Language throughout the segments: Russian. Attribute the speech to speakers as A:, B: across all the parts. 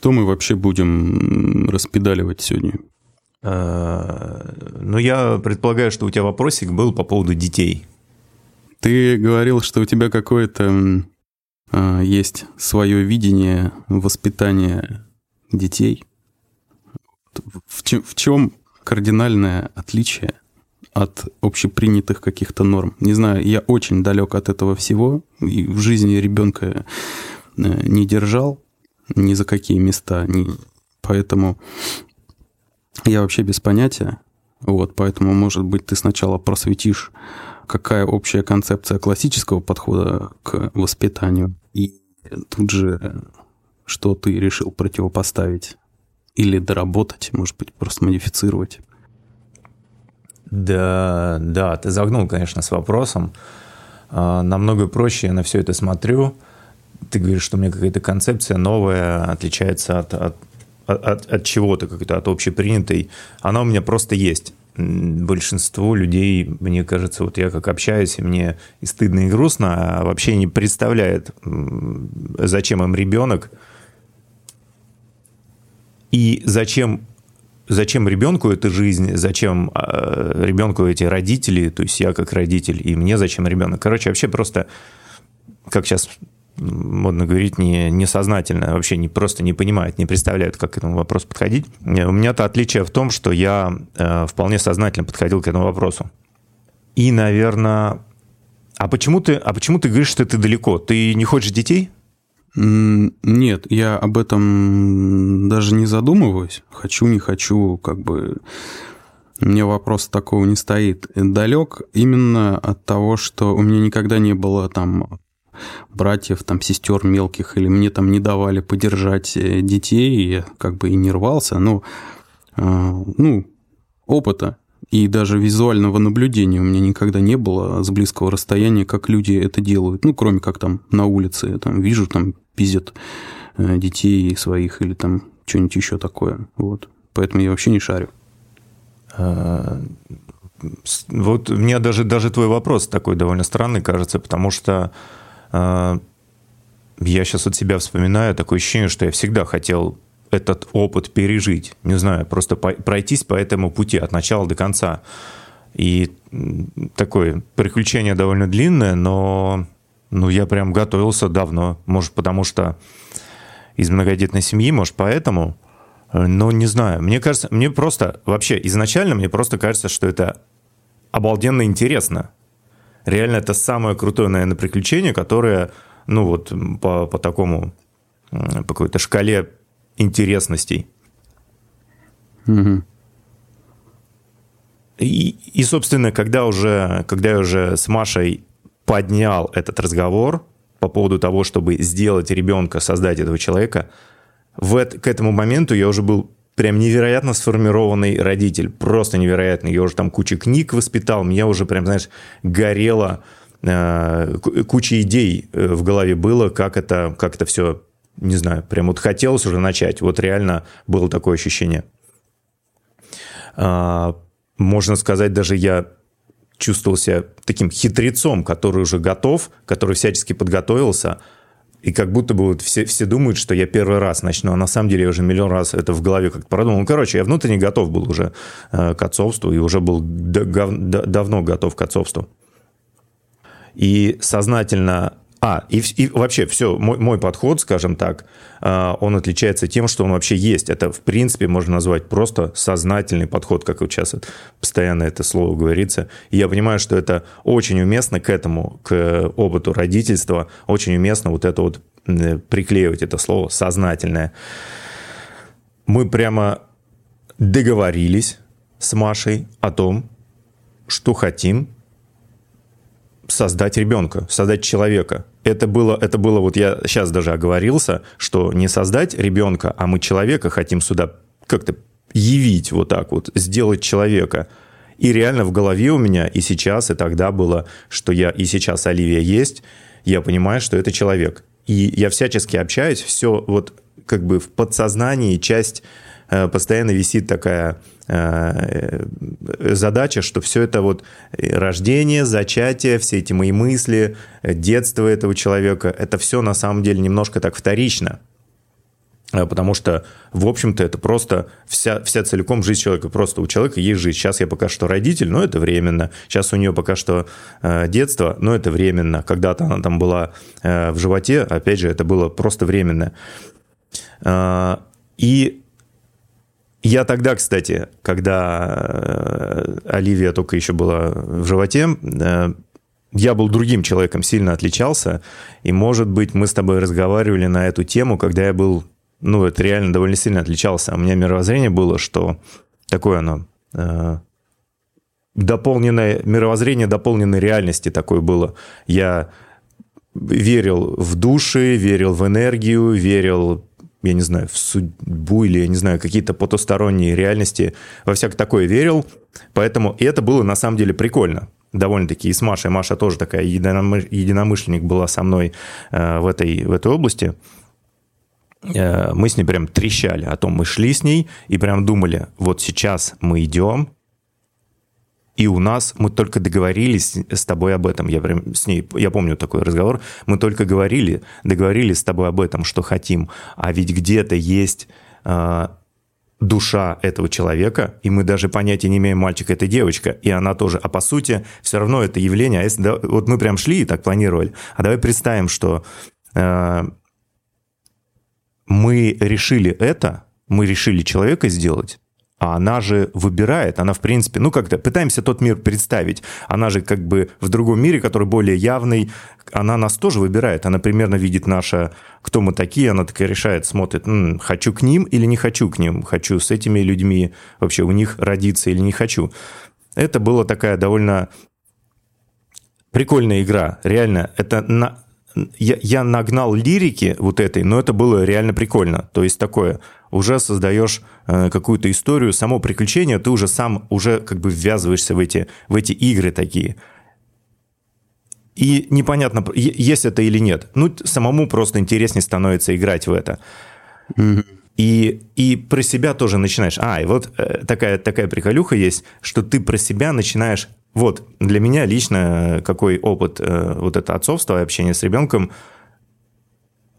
A: Что мы вообще будем распедаливать сегодня?
B: А, ну, я предполагаю, что у тебя вопросик был по поводу детей.
A: Ты говорил, что у тебя какое-то э, есть свое видение воспитания детей. В, чем, в чем кардинальное отличие от общепринятых каких-то норм? Не знаю, я очень далек от этого всего, и в жизни ребенка э, не держал ни за какие места, ни... поэтому я вообще без понятия. Вот, поэтому, может быть, ты сначала просветишь, какая общая концепция классического подхода к воспитанию, и тут же что ты решил противопоставить или доработать, может быть, просто модифицировать.
B: Да, да, ты загнул, конечно, с вопросом. А, намного проще я на все это смотрю. Ты говоришь, что у меня какая-то концепция новая, отличается от, от от, от чего-то, как-то от общепринятой, она у меня просто есть. Большинство людей, мне кажется, вот я как общаюсь, и мне и стыдно, и грустно, а вообще не представляет, зачем им ребенок, и зачем зачем ребенку эта жизнь, зачем э, ребенку эти родители, то есть я как родитель, и мне зачем ребенок. Короче, вообще просто, как сейчас модно говорить, не, несознательно, вообще не, просто не понимают, не представляют, как к этому вопросу подходить. У меня-то отличие в том, что я э, вполне сознательно подходил к этому вопросу. И, наверное... А почему ты, а почему ты говоришь, что ты далеко? Ты не хочешь детей?
A: Нет, я об этом даже не задумываюсь. Хочу, не хочу, как бы... Мне вопрос такого не стоит. Далек именно от того, что у меня никогда не было там братьев, там, сестер мелких, или мне там не давали поддержать э, детей, я как бы и не рвался, но, э, ну, опыта и даже визуального наблюдения у меня никогда не было с близкого расстояния, как люди это делают. Ну, кроме как там на улице, я там вижу, там пиздят э, детей своих или там что-нибудь еще такое. Вот. Поэтому я вообще не шарю. А,
B: вот мне даже, даже твой вопрос такой довольно странный кажется, потому что я сейчас от себя вспоминаю такое ощущение, что я всегда хотел этот опыт пережить. Не знаю, просто пройтись по этому пути от начала до конца. И такое приключение довольно длинное, но ну, я прям готовился давно. Может, потому что из многодетной семьи, может, поэтому. Но не знаю. Мне кажется, мне просто, вообще, изначально мне просто кажется, что это обалденно интересно реально это самое крутое, наверное, приключение, которое, ну вот, по, по такому, по какой-то шкале интересностей. Угу. И, и, собственно, когда уже, когда я уже с Машей поднял этот разговор по поводу того, чтобы сделать ребенка, создать этого человека, в это, к этому моменту я уже был прям невероятно сформированный родитель, просто невероятный. Я уже там кучу книг воспитал, меня уже прям, знаешь, горело, э, куча идей э, в голове было, как это, как это все, не знаю, прям вот хотелось уже начать. Вот реально было такое ощущение. А, можно сказать, даже я чувствовал себя таким хитрецом, который уже готов, который всячески подготовился – и как будто бы вот все, все думают, что я первый раз начну, а на самом деле я уже миллион раз это в голове как-то продумал. Ну, короче, я внутренне готов был уже э, к отцовству и уже был давно готов к отцовству. И сознательно а, и, и вообще все, мой, мой подход, скажем так, а, он отличается тем, что он вообще есть. Это, в принципе, можно назвать просто сознательный подход, как сейчас постоянно это слово говорится. И я понимаю, что это очень уместно к этому, к опыту родительства, очень уместно вот это вот приклеивать это слово «сознательное». Мы прямо договорились с Машей о том, что хотим создать ребенка, создать человека это было, это было, вот я сейчас даже оговорился, что не создать ребенка, а мы человека хотим сюда как-то явить вот так вот, сделать человека. И реально в голове у меня и сейчас, и тогда было, что я и сейчас Оливия есть, я понимаю, что это человек. И я всячески общаюсь, все вот как бы в подсознании часть Э, постоянно висит такая задача, что все это вот рождение, зачатие, все эти мои мысли, детство этого человека, это все на самом деле немножко так вторично. Э, потому что, в общем-то, это просто вся, вся целиком жизнь человека. Просто у человека есть жизнь. Сейчас я пока что родитель, но это временно. Сейчас у нее пока что э, детство, но это временно. Когда-то она там была э, в животе, опять же, это было просто временно. Э, и я тогда, кстати, когда э, Оливия только еще была в животе, э, я был другим человеком, сильно отличался. И, может быть, мы с тобой разговаривали на эту тему, когда я был ну, это реально довольно сильно отличался. У меня мировоззрение было, что такое оно, э, дополненное, мировоззрение дополненной реальности такое было. Я верил в души, верил в энергию, верил, я не знаю, в судьбу или, я не знаю, какие-то потусторонние реальности. Во всякое такое верил, поэтому это было на самом деле прикольно довольно-таки и с Машей. Маша тоже такая единомышленник была со мной э, в этой, в этой области. Э, мы с ней прям трещали о том, мы шли с ней и прям думали, вот сейчас мы идем, и у нас мы только договорились с тобой об этом. Я прям с ней, я помню такой разговор. Мы только говорили, договорились с тобой об этом, что хотим. А ведь где-то есть э, душа этого человека, и мы даже понятия не имеем, мальчик это девочка, и она тоже. А по сути, все равно это явление. А если да, вот мы прям шли и так планировали, а давай представим, что э, мы решили это, мы решили человека сделать, а она же выбирает, она в принципе, ну как-то пытаемся тот мир представить. Она же как бы в другом мире, который более явный, она нас тоже выбирает. Она примерно видит наше, кто мы такие, она такая решает, смотрит, М, хочу к ним или не хочу к ним, хочу с этими людьми вообще у них родиться или не хочу. Это была такая довольно прикольная игра. Реально, это на, я, я нагнал лирики вот этой, но это было реально прикольно. То есть такое, уже создаешь э, какую-то историю, само приключение, ты уже сам уже как бы ввязываешься в эти, в эти игры такие. И непонятно, есть это или нет. Ну, самому просто интереснее становится играть в это. Mm-hmm. И, и про себя тоже начинаешь. А, и вот э, такая, такая приколюха есть, что ты про себя начинаешь вот, для меня лично э, какой опыт э, вот это отцовство и общение с ребенком,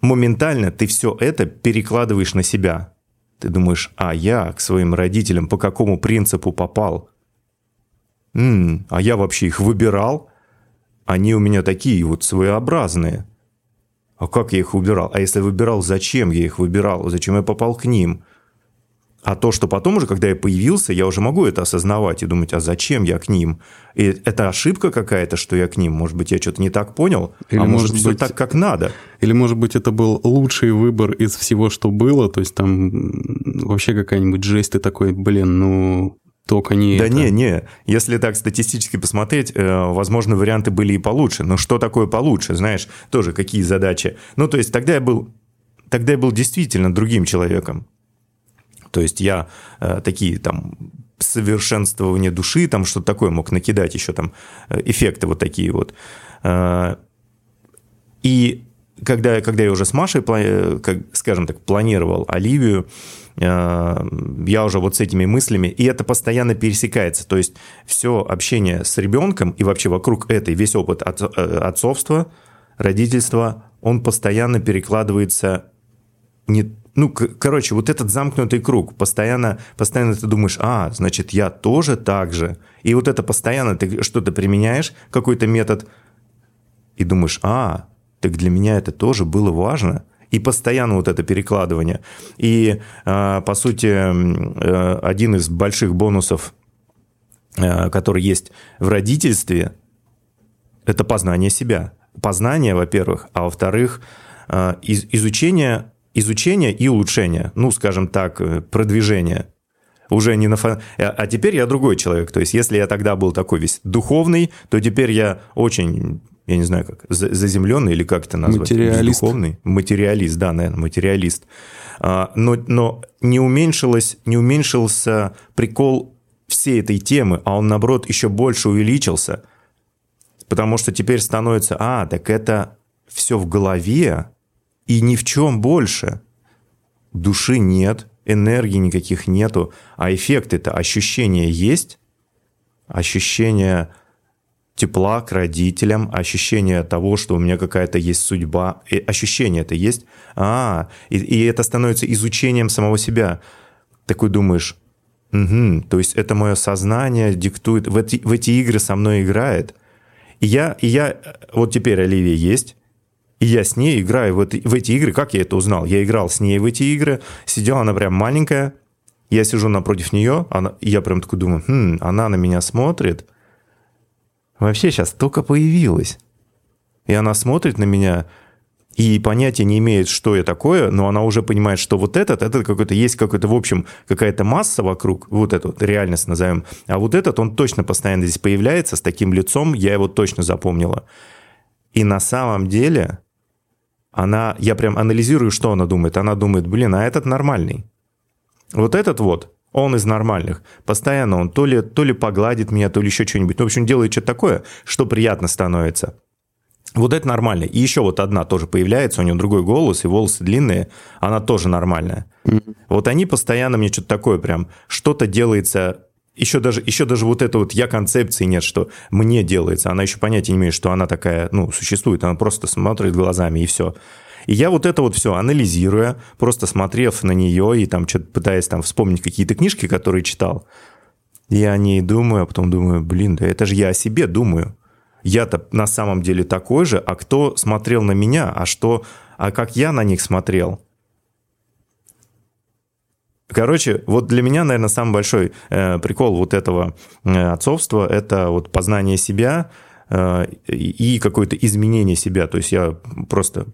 B: моментально ты все это перекладываешь на себя. Ты думаешь, а я к своим родителям по какому принципу попал? М-м, а я вообще их выбирал? Они у меня такие вот своеобразные. А как я их выбирал? А если выбирал, зачем я их выбирал? Зачем я попал к ним? А то, что потом уже, когда я появился, я уже могу это осознавать и думать, а зачем я к ним? И это ошибка какая-то, что я к ним? Может быть, я что-то не так понял? Или а может, быть, все так, как надо?
A: Или, может быть, это был лучший выбор из всего, что было? То есть там вообще какая-нибудь жесть, ты такой, блин, ну, только не
B: Да
A: это.
B: не, не. Если так статистически посмотреть, э, возможно, варианты были и получше. Но что такое получше, знаешь? Тоже какие задачи? Ну, то есть тогда я был, тогда я был действительно другим человеком. То есть я э, такие там совершенствование души, там что-то такое мог накидать еще там э, эффекты вот такие вот. Э, и когда, когда я уже с Машей, э, как, скажем так, планировал Оливию, я уже вот с этими мыслями, и это постоянно пересекается. То есть все общение с ребенком и вообще вокруг этой, весь опыт от, отцовства, родительства, он постоянно перекладывается не ну, короче, вот этот замкнутый круг, постоянно, постоянно ты думаешь, а, значит, я тоже так же. И вот это постоянно ты что-то применяешь, какой-то метод, и думаешь, а, так для меня это тоже было важно. И постоянно вот это перекладывание. И, а, по сути, э, один из больших бонусов, э, который есть в родительстве, это познание себя. Познание, во-первых, а во-вторых, э, изучение изучение и улучшение, ну, скажем так, э, продвижение. Уже не на фон... А, а теперь я другой человек. То есть, если я тогда был такой весь духовный, то теперь я очень, я не знаю как, заземленный или как это назвать?
A: Материалист.
B: Духовный. Материалист, да, наверное, материалист. А, но, но не, уменьшилось, не уменьшился прикол всей этой темы, а он, наоборот, еще больше увеличился. Потому что теперь становится, а, так это все в голове, и ни в чем больше. Души нет, энергии никаких нету, а эффекты-то, ощущения есть. Ощущения тепла к родителям, ощущение того, что у меня какая-то есть судьба. И ощущение это есть. А, и, и это становится изучением самого себя. Такой думаешь, угу, то есть это мое сознание диктует, в эти, в эти игры со мной играет. И я, и я, вот теперь Оливия есть, и я с ней играю в эти, в эти игры. Как я это узнал? Я играл с ней в эти игры, сидела она прям маленькая, я сижу напротив нее, она, и я прям такой думаю, хм, она на меня смотрит. Вообще сейчас только появилась. И она смотрит на меня, и понятия не имеет, что я такое, но она уже понимает, что вот этот, этот какой-то, есть какой-то, в общем, какая-то масса вокруг, вот эту вот реальность назовем, а вот этот, он точно постоянно здесь появляется с таким лицом, я его точно запомнила. И на самом деле она, я прям анализирую, что она думает. Она думает, блин, а этот нормальный. Вот этот вот, он из нормальных. Постоянно он то ли, то ли погладит меня, то ли еще что-нибудь. Ну, в общем, делает что-то такое, что приятно становится. Вот это нормально. И еще вот одна тоже появляется, у нее другой голос, и волосы длинные, она тоже нормальная. Mm-hmm. Вот они постоянно мне что-то такое прям, что-то делается еще даже, еще даже вот это вот я концепции нет, что мне делается. Она еще понятия не имеет, что она такая, ну, существует. Она просто смотрит глазами и все. И я вот это вот все анализируя, просто смотрев на нее и там что-то пытаясь там вспомнить какие-то книжки, которые читал, я о ней думаю, а потом думаю, блин, да это же я о себе думаю. Я-то на самом деле такой же, а кто смотрел на меня, а что, а как я на них смотрел? Короче, вот для меня, наверное, самый большой э, прикол вот этого э, отцовства – это вот познание себя э, и какое-то изменение себя. То есть я просто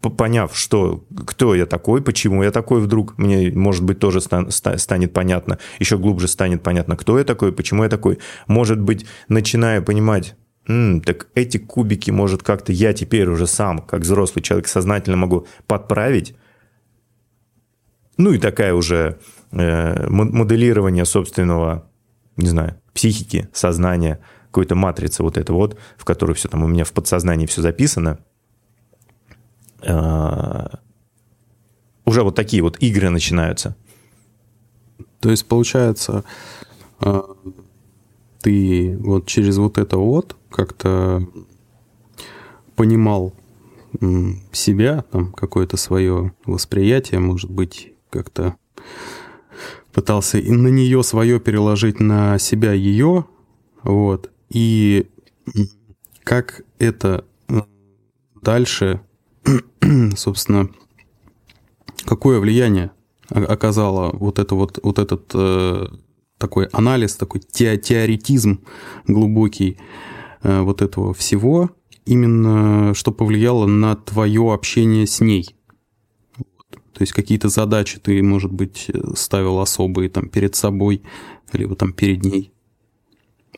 B: поняв, что, кто я такой, почему я такой вдруг, мне, может быть, тоже стан, станет понятно, еще глубже станет понятно, кто я такой, почему я такой. Может быть, начинаю понимать, М, так эти кубики, может, как-то я теперь уже сам, как взрослый человек, сознательно могу подправить, ну и такая уже э, моделирование собственного, не знаю, психики, сознания, какой-то матрицы вот это вот, в которой все там у меня в подсознании все записано. Э, уже вот такие вот игры начинаются.
A: То есть, получается, э, ты вот через вот это вот как-то понимал себя, там какое-то свое восприятие, может быть, как-то пытался и на нее свое переложить на себя ее, вот, и как это дальше, собственно, какое влияние оказало вот это вот, вот этот э, такой анализ, такой те, теоретизм глубокий э, вот этого всего, именно что повлияло на твое общение с ней. То есть какие-то задачи ты, может быть, ставил особые там перед собой, либо там перед ней.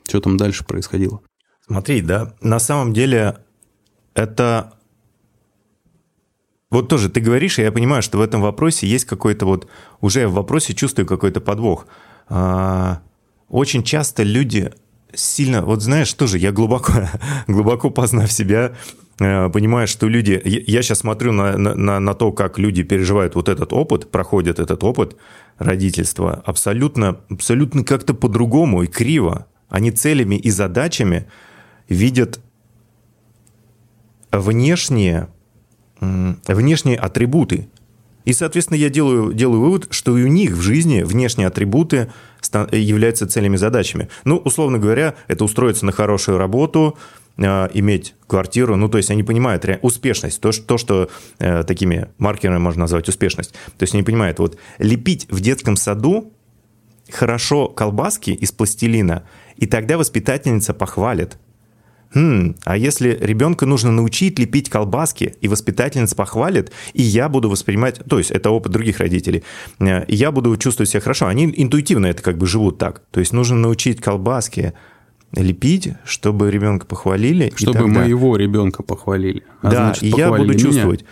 A: Что там дальше происходило?
B: Смотри, да, на самом деле это... Вот тоже ты говоришь, и я понимаю, что в этом вопросе есть какой-то вот... Уже в вопросе чувствую какой-то подвох. А, очень часто люди сильно... Вот знаешь, тоже я глубоко, глубоко познав себя, Э, понимаешь, что люди... Я сейчас смотрю на, на, на то, как люди переживают вот этот опыт, проходят этот опыт родительства, абсолютно, абсолютно как-то по-другому и криво. Они целями и задачами видят внешние, внешние атрибуты. И, соответственно, я делаю, делаю вывод, что и у них в жизни внешние атрибуты являются целями задачами. Ну, условно говоря, это устроиться на хорошую работу, Э, иметь квартиру, ну, то есть они понимают успешность, то, то что э, такими маркерами можно назвать успешность. То есть они понимают, вот лепить в детском саду хорошо колбаски из пластилина, и тогда воспитательница похвалит. Хм, а если ребенка нужно научить лепить колбаски, и воспитательница похвалит, и я буду воспринимать, то есть это опыт других родителей, э, и я буду чувствовать себя хорошо, они интуитивно это как бы живут так. То есть нужно научить колбаски, лепить, чтобы ребенка похвалили.
A: Чтобы тогда... моего ребенка похвалили.
B: А да, значит, и я буду меня. чувствовать.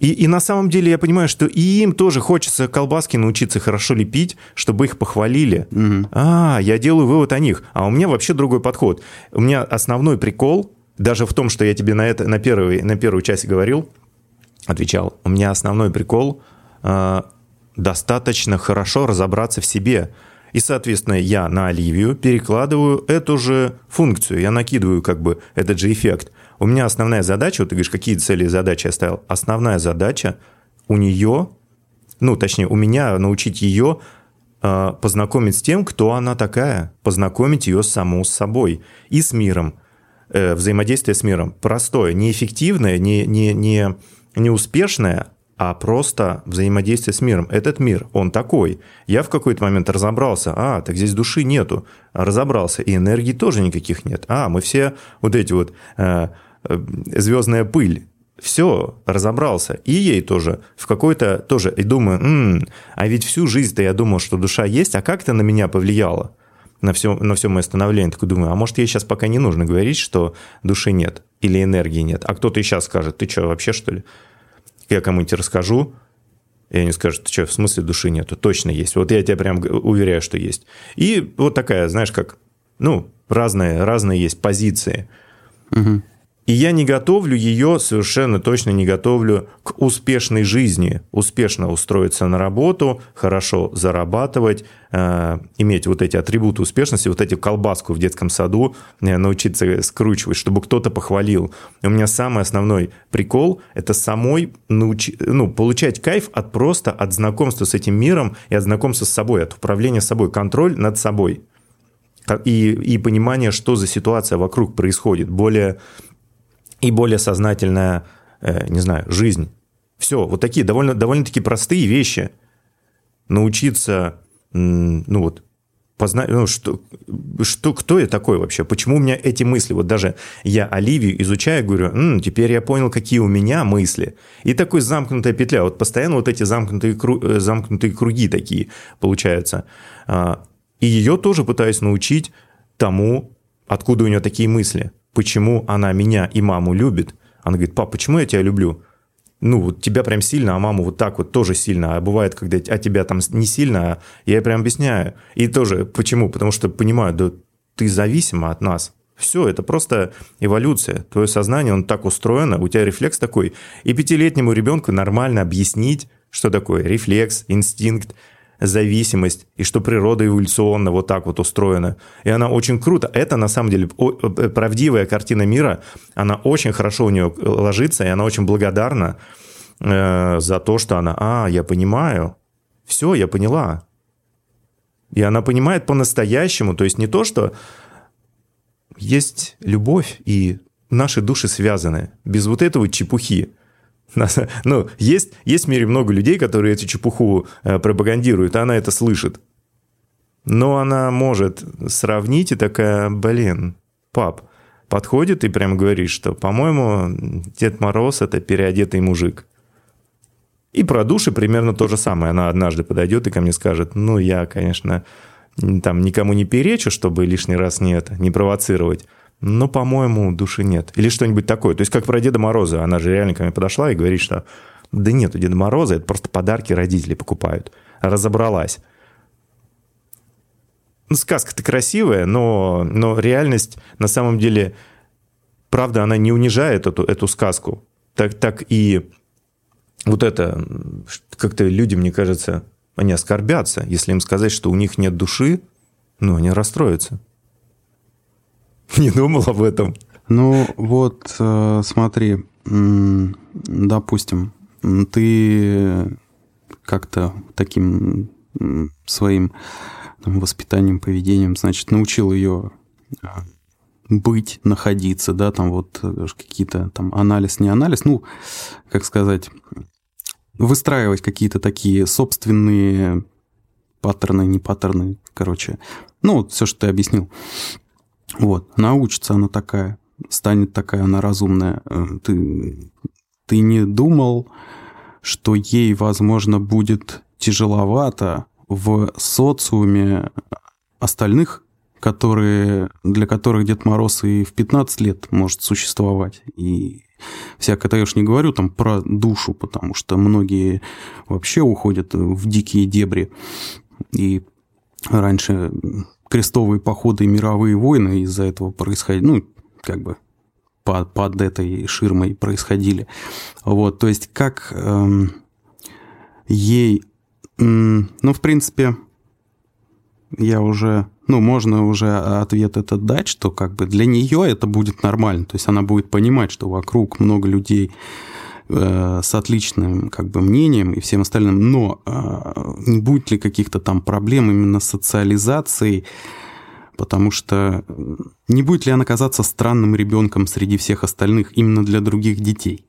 B: И, и на самом деле я понимаю, что и им тоже хочется колбаски научиться хорошо лепить, чтобы их похвалили. Угу. А, я делаю вывод о них. А у меня вообще другой подход. У меня основной прикол, даже в том, что я тебе на, это, на, первый, на первую часть говорил, отвечал, у меня основной прикол э, достаточно хорошо разобраться в себе И, соответственно, я на Оливию перекладываю эту же функцию, я накидываю как бы этот же эффект. У меня основная задача, вот ты говоришь, какие цели и задачи я ставил? Основная задача у нее, ну, точнее, у меня научить ее э, познакомить с тем, кто она такая, познакомить ее саму с собой и с миром, э, взаимодействие с миром. Простое, неэффективное, не, не, не, не успешное, а просто взаимодействие с миром. Этот мир, он такой. Я в какой-то момент разобрался, а, так здесь души нету. Разобрался, и энергии тоже никаких нет. А, мы все вот эти вот э, э, звездная пыль. Все, разобрался. И ей тоже в какой-то тоже. И думаю, м-м, а ведь всю жизнь-то я думал, что душа есть, а как это на меня повлияло? На все, на все мое становление. Такой думаю, а может, ей сейчас пока не нужно говорить, что души нет или энергии нет. А кто-то и сейчас скажет, ты что, вообще что ли? Я кому-нибудь расскажу, и они скажут, что, в смысле души нету? Точно есть. Вот я тебе прям уверяю, что есть. И вот такая, знаешь, как, ну, разные, разные есть позиции. Угу. И я не готовлю ее, совершенно точно не готовлю к успешной жизни, успешно устроиться на работу, хорошо зарабатывать, э, иметь вот эти атрибуты успешности, вот эти колбаску в детском саду, э, научиться скручивать, чтобы кто-то похвалил. И у меня самый основной прикол – это самой научи, ну, получать кайф от просто от знакомства с этим миром и от знакомства с собой, от управления собой, контроль над собой. И, и понимание, что за ситуация вокруг происходит, более и более сознательная, э, не знаю, жизнь. Все, вот такие довольно, довольно-таки простые вещи. Научиться, ну вот, познать, ну, что, что, кто я такой вообще? Почему у меня эти мысли? Вот даже я Оливию изучаю, говорю, М, теперь я понял, какие у меня мысли. И такой замкнутая петля. Вот постоянно вот эти замкнутые, э, замкнутые круги такие получаются. А, и ее тоже пытаюсь научить тому, откуда у нее такие мысли почему она меня и маму любит. Она говорит, пап, почему я тебя люблю? Ну, вот тебя прям сильно, а маму вот так вот тоже сильно. А бывает, когда а тебя там не сильно, а я прям объясняю. И тоже почему? Потому что понимаю, да ты зависима от нас. Все, это просто эволюция. Твое сознание, он так устроено, у тебя рефлекс такой. И пятилетнему ребенку нормально объяснить, что такое рефлекс, инстинкт, зависимость, и что природа эволюционно вот так вот устроена. И она очень круто. Это, на самом деле, э, правдивая картина мира. Она очень хорошо у нее ложится, и она очень благодарна э, за то, что она, а, я понимаю, все, я поняла. И она понимает по-настоящему, то есть не то, что есть любовь, и наши души связаны, без вот этого чепухи. Ну, есть, есть в мире много людей, которые эту чепуху э, пропагандируют, а она это слышит. Но она может сравнить и такая, блин, пап, подходит и прям говорит, что, по-моему, Дед Мороз – это переодетый мужик. И про души примерно то же самое. Она однажды подойдет и ко мне скажет, ну, я, конечно, там никому не перечу, чтобы лишний раз не это, не провоцировать но, по-моему, души нет. Или что-нибудь такое. То есть, как про Деда Мороза. Она же реально ко мне подошла и говорит, что да нет, у Деда Мороза это просто подарки родители покупают. Разобралась. Ну, сказка-то красивая, но, но реальность на самом деле, правда, она не унижает эту, эту сказку. Так, так и вот это, как-то люди, мне кажется, они оскорбятся, если им сказать, что у них нет души, ну, они расстроятся. Не думал об этом.
A: Ну, вот, э, смотри, допустим, ты как-то таким своим воспитанием, поведением, значит, научил ее э, быть, находиться, да, там вот э, какие-то там анализ, не анализ, ну, как сказать, выстраивать какие-то такие собственные паттерны, не паттерны, короче, ну, вот все, что ты объяснил. Вот, научится она такая, станет такая она разумная. Э, ты, ты не думал, что ей, возможно, будет тяжеловато в социуме остальных, которые, для которых Дед Мороз и в 15 лет может существовать. И всякое, я уж не говорю там про душу, потому что многие вообще уходят в дикие дебри. И раньше крестовые походы и мировые войны из-за этого происходили, ну, как бы под, под этой ширмой происходили. Вот, то есть как эм, ей, эм, ну, в принципе, я уже, ну, можно уже ответ этот дать, что как бы для нее это будет нормально. То есть она будет понимать, что вокруг много людей э, с отличным как бы мнением и всем остальным, но э, не будет ли каких-то там проблем именно с социализацией, потому что не будет ли она казаться странным ребенком среди всех остальных именно для других детей?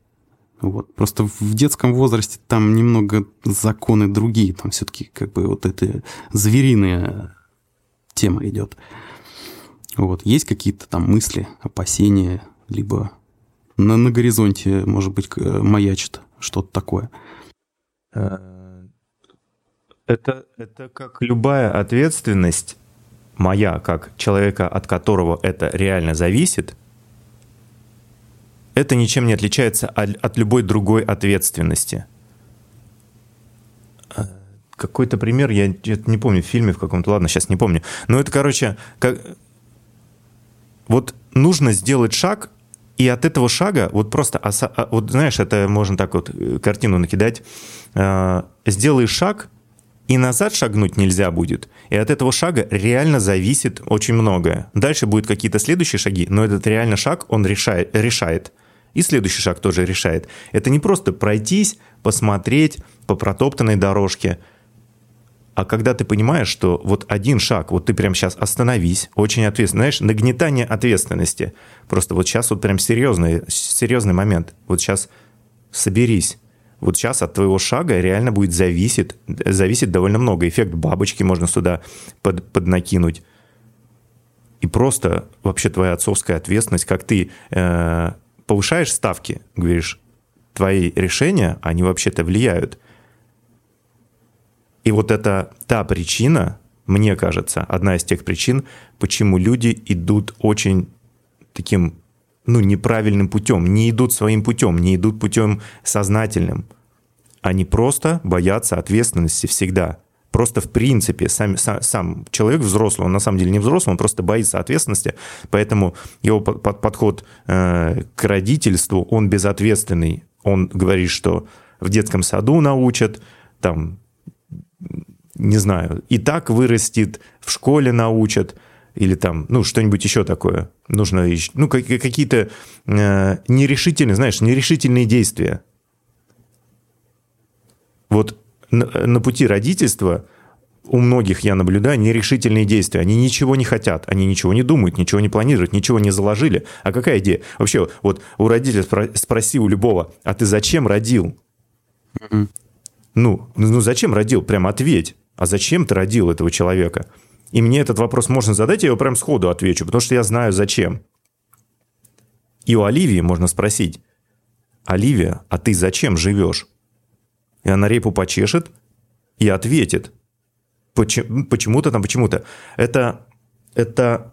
A: Вот. Просто в детском возрасте там немного законы другие, там все-таки как бы вот эта звериная тема идет. Вот. Есть какие-то там мысли, опасения, либо на, на горизонте, может быть, маячит что-то такое?
B: Э, это, это как любая ответственность моя, как человека, от которого это реально зависит, это ничем не отличается от, от любой другой ответственности. Э, какой-то пример, я не помню, в фильме в каком-то, ладно, сейчас не помню. Но это, короче, как... вот нужно сделать шаг, и от этого шага, вот просто, а, вот знаешь, это можно так вот э, картину накидать, э, сделаешь шаг, и назад шагнуть нельзя будет. И от этого шага реально зависит очень многое. Дальше будут какие-то следующие шаги, но этот реально шаг, он решает. решает. И следующий шаг тоже решает. Это не просто пройтись, посмотреть по протоптанной дорожке, а когда ты понимаешь, что вот один шаг, вот ты прямо сейчас остановись, очень ответственно, знаешь, нагнетание ответственности. Просто вот сейчас вот прям серьезный, серьезный момент. Вот сейчас соберись. Вот сейчас от твоего шага реально будет зависит, зависит довольно много. Эффект бабочки можно сюда под, поднакинуть. И просто вообще твоя отцовская ответственность, как ты э, повышаешь ставки, говоришь, твои решения, они вообще-то влияют. И вот это та причина, мне кажется, одна из тех причин, почему люди идут очень таким, ну, неправильным путем, не идут своим путем, не идут путем сознательным. Они просто боятся ответственности всегда. Просто в принципе сам, сам, сам человек взрослый, он на самом деле не взрослый, он просто боится ответственности, поэтому его под, под, подход э, к родительству, он безответственный. Он говорит, что в детском саду научат, там не знаю, и так вырастет, в школе научат, или там, ну, что-нибудь еще такое. Нужно, ну, какие-то э, нерешительные, знаешь, нерешительные действия. Вот на, на пути родительства у многих, я наблюдаю, нерешительные действия. Они ничего не хотят, они ничего не думают, ничего не планируют, ничего не заложили. А какая идея? Вообще, вот у родителя спроси у любого, а ты зачем родил? Mm-hmm. Ну, ну зачем родил? Прям ответь. А зачем ты родил этого человека? И мне этот вопрос можно задать, я его прям сходу отвечу, потому что я знаю зачем. И у Оливии можно спросить, Оливия, а ты зачем живешь? И она репу почешет и ответит. Почему-то там, почему-то. Это, это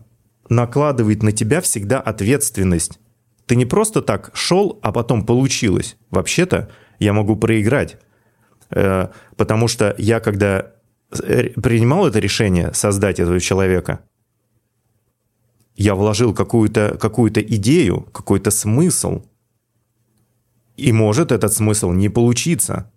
B: накладывает на тебя всегда ответственность. Ты не просто так шел, а потом получилось. Вообще-то я могу проиграть. Э, потому что я, когда принимал это решение создать этого человека, я вложил какую-то какую идею, какой-то смысл. И может этот смысл не получиться.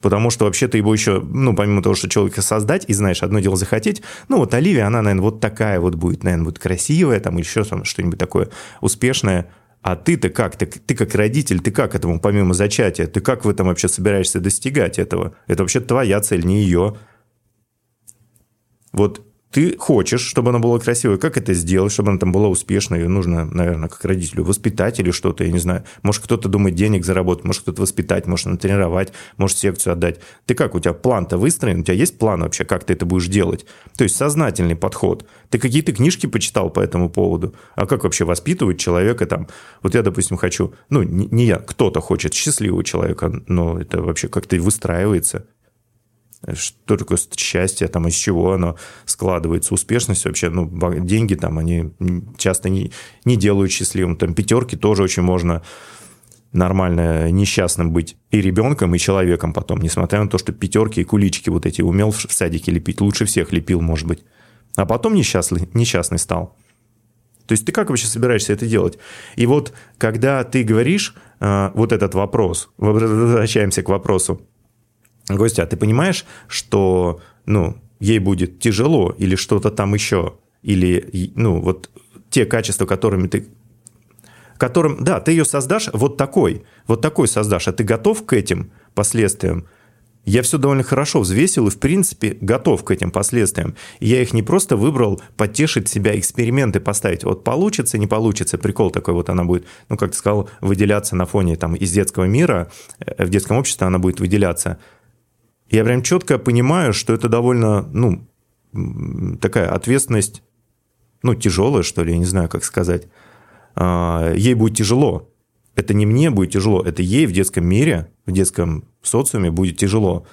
B: Потому что вообще-то его еще, ну, помимо того, что человека создать, и знаешь, одно дело захотеть, ну, вот Оливия, она, наверное, вот такая вот будет, наверное, вот красивая, там, еще там что-нибудь такое успешное. А ты-то как? Ты, ты как родитель, ты как этому, помимо зачатия, ты как в этом вообще собираешься достигать этого? Это вообще твоя цель, не ее. Вот ты хочешь, чтобы она была красивой, как это сделать, чтобы она там была успешной, ее нужно, наверное, как родителю воспитать или что-то, я не знаю. Может, кто-то думает денег заработать, может, кто-то воспитать, может, натренировать, может, секцию отдать. Ты как, у тебя план-то выстроен, у тебя есть план вообще, как ты это будешь делать? То есть сознательный подход. Ты какие-то книжки почитал по этому поводу? А как вообще воспитывать человека там? Вот я, допустим, хочу, ну, не я, кто-то хочет счастливого человека, но это вообще как-то выстраивается что такое счастье, там, из чего оно складывается, успешность вообще, ну, деньги там, они часто не, не делают счастливым, там, пятерки тоже очень можно нормально несчастным быть и ребенком, и человеком потом, несмотря на то, что пятерки и кулички вот эти умел в садике лепить, лучше всех лепил, может быть. А потом несчастный, несчастный стал. То есть ты как вообще собираешься это делать? И вот когда ты говоришь э, вот этот вопрос, возвращаемся к вопросу, Гостя, а ты понимаешь, что, ну, ей будет тяжело или что-то там еще, или, ну, вот те качества, которыми ты которым, да, ты ее создашь вот такой, вот такой создашь, а ты готов к этим последствиям? Я все довольно хорошо взвесил и, в принципе, готов к этим последствиям. я их не просто выбрал потешить себя, эксперименты поставить. Вот получится, не получится, прикол такой вот она будет, ну, как ты сказал, выделяться на фоне там из детского мира, э, в детском обществе она будет выделяться. Я прям четко понимаю, что это довольно, ну, такая ответственность, ну, тяжелая, что ли, я не знаю, как сказать. А, ей будет тяжело. Это не мне будет тяжело, это ей в детском мире, в детском социуме будет тяжело.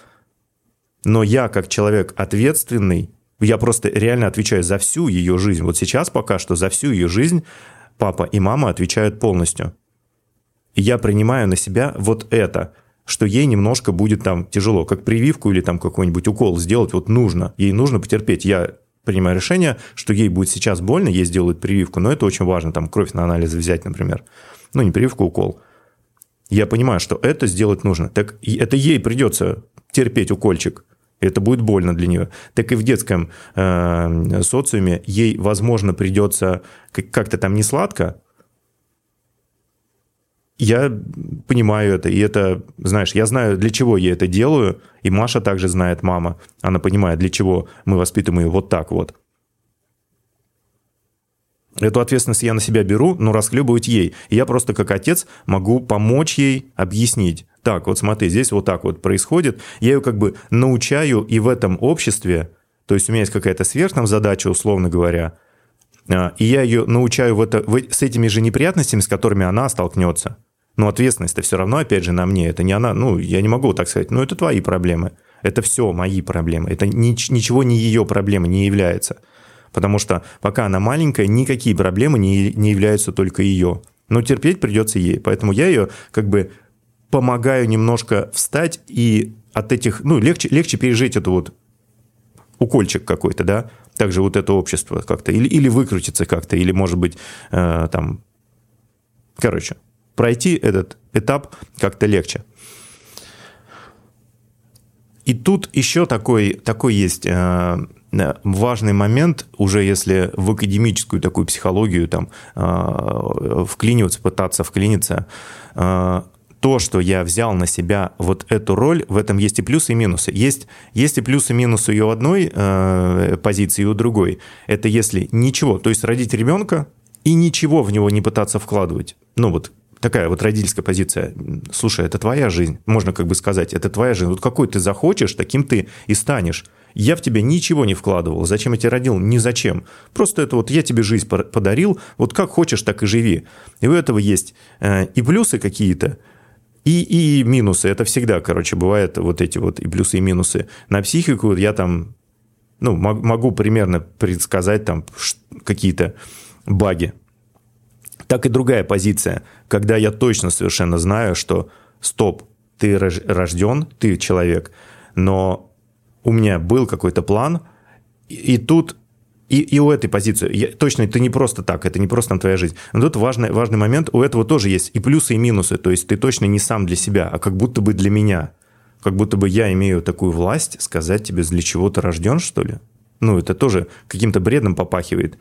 B: Но я, как человек ответственный, я просто реально отвечаю за всю ее жизнь. Вот сейчас пока что за всю ее жизнь папа и мама отвечают полностью. И я принимаю на себя вот это, что ей немножко будет там тяжело, как прививку или там какой-нибудь укол сделать, вот нужно, ей нужно потерпеть. Я принимаю решение, что ей будет сейчас больно, ей сделают прививку, но это очень важно, там кровь на анализы взять, например. Ну, не прививку, а укол. Я понимаю, что это сделать нужно. Так это ей придется терпеть укольчик. Это будет больно для нее. Так и в детском э, социуме ей, возможно, придется как-то там не сладко, я понимаю это, и это, знаешь, я знаю, для чего я это делаю, и Маша также знает, мама, она понимает, для чего мы воспитываем ее вот так вот. Эту ответственность я на себя беру, но расхлебывать ей. И я просто как отец могу помочь ей объяснить. Так, вот смотри, здесь вот так вот происходит. Я ее как бы научаю и в этом обществе, то есть у меня есть какая-то сверхном задача, условно говоря, и я ее научаю в это, в, с этими же неприятностями, с которыми она столкнется. Но ответственность-то все равно, опять же, на мне. Это не она, ну, я не могу так сказать, ну, это твои проблемы. Это все мои проблемы. Это ни, ничего не ее проблемы не является. Потому что пока она маленькая, никакие проблемы не, не являются только ее. Но терпеть придется ей. Поэтому я ее как бы помогаю немножко встать и от этих, ну, легче, легче пережить эту вот укольчик какой-то, да, также вот это общество как-то, или, или выкрутиться как-то, или, может быть, э, там, короче, пройти этот этап как-то легче. И тут еще такой, такой есть э, важный момент, уже если в академическую такую психологию там э, вклиниваться, пытаться вклиниться, э, то, что я взял на себя вот эту роль, в этом есть и плюсы, и минусы. Есть, есть и плюсы, и минусы и у одной э, позиции, и у другой. Это если ничего, то есть родить ребенка и ничего в него не пытаться вкладывать. Ну вот такая вот родительская позиция. Слушай, это твоя жизнь. Можно как бы сказать, это твоя жизнь. Вот какой ты захочешь, таким ты и станешь. Я в тебя ничего не вкладывал. Зачем я тебя родил? Ни зачем. Просто это вот я тебе жизнь подарил. Вот как хочешь, так и живи. И у этого есть э, и плюсы какие-то, и, и минусы. Это всегда, короче, бывает вот эти вот и плюсы, и минусы. На психику я там, ну, могу примерно предсказать там какие-то баги. Так и другая позиция, когда я точно совершенно знаю, что стоп, ты рожден, ты человек, но у меня был какой-то план, и, и тут и, и у этой позиции, я, точно, это не просто так, это не просто там твоя жизнь. Но тут важный, важный момент, у этого тоже есть и плюсы, и минусы. То есть ты точно не сам для себя, а как будто бы для меня. Как будто бы я имею такую власть сказать тебе, для чего ты рожден, что ли? Ну, это тоже каким-то бредом попахивает.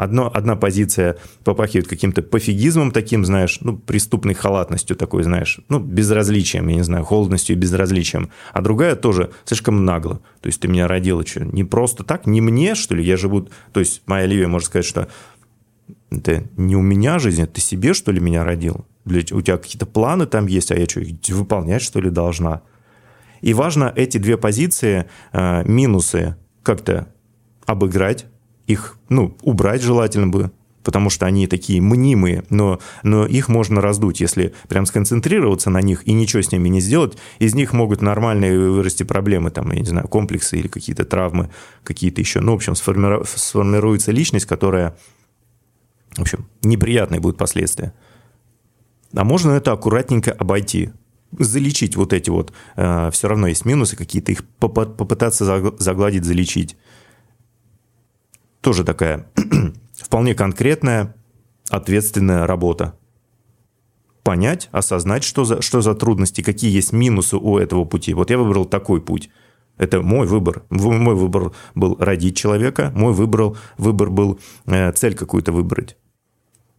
B: Одно, одна позиция попахивает каким-то пофигизмом таким, знаешь, ну, преступной халатностью такой, знаешь, ну, безразличием, я не знаю, холодностью и безразличием. А другая тоже слишком нагло. То есть ты меня родила, что, не просто так, не мне, что ли, я живу... То есть моя Ливия может сказать, что это не у меня жизнь, ты себе, что ли, меня родил? Для, у тебя какие-то планы там есть, а я что, выполнять, что ли, должна? И важно эти две позиции, э, минусы как-то обыграть, их, ну, убрать желательно бы, потому что они такие мнимые, но, но их можно раздуть, если прям сконцентрироваться на них и ничего с ними не сделать, из них могут нормальные вырасти проблемы, там, я не знаю, комплексы или какие-то травмы, какие-то еще. Ну, в общем, сформиру... сформируется личность, которая, в общем, неприятные будут последствия. А можно это аккуратненько обойти, залечить вот эти вот, э, все равно есть минусы какие-то, их попытаться загладить, залечить тоже такая вполне конкретная, ответственная работа. Понять, осознать, что за, что за трудности, какие есть минусы у этого пути. Вот я выбрал такой путь. Это мой выбор. Мой выбор был родить человека, мой выбор, выбор был э, цель какую-то выбрать.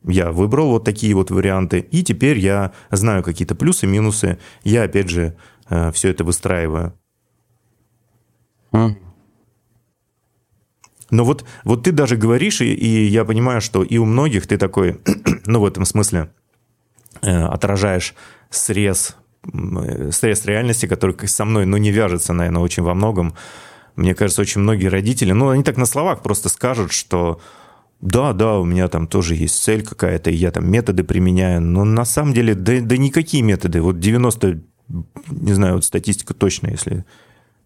B: Я выбрал вот такие вот варианты, и теперь я знаю какие-то плюсы, минусы. Я, опять же, э, все это выстраиваю. Но вот, вот ты даже говоришь, и, и я понимаю, что и у многих ты такой, ну, в этом смысле, э, отражаешь срез, э, срез реальности, который со мной, ну, не вяжется, наверное, очень во многом. Мне кажется, очень многие родители, ну, они так на словах просто скажут, что да, да, у меня там тоже есть цель какая-то, и я там методы применяю, но на самом деле, да, да никакие методы. Вот 90, не знаю, вот статистика точно, если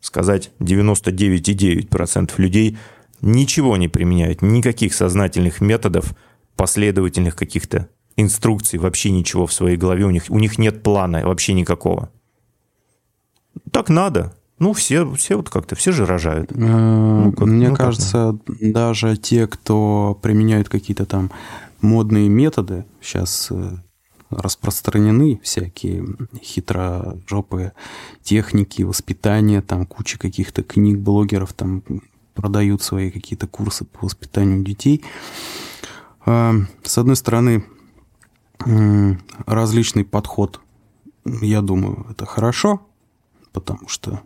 B: сказать, 99,9% людей ничего не применяют, никаких сознательных методов, последовательных каких-то инструкций, вообще ничего в своей голове, у них, у них нет плана вообще никакого. Так надо. Ну, все, все вот как-то, все же рожают. Э,
A: ну, как, Мне ну, кажется, как, даже те, кто применяют какие-то там модные методы, сейчас э, распространены всякие хитрожопые техники воспитания, там куча каких-то книг блогеров там продают свои какие-то курсы по воспитанию детей. Э, с одной стороны, различный подход, я думаю, это хорошо, потому что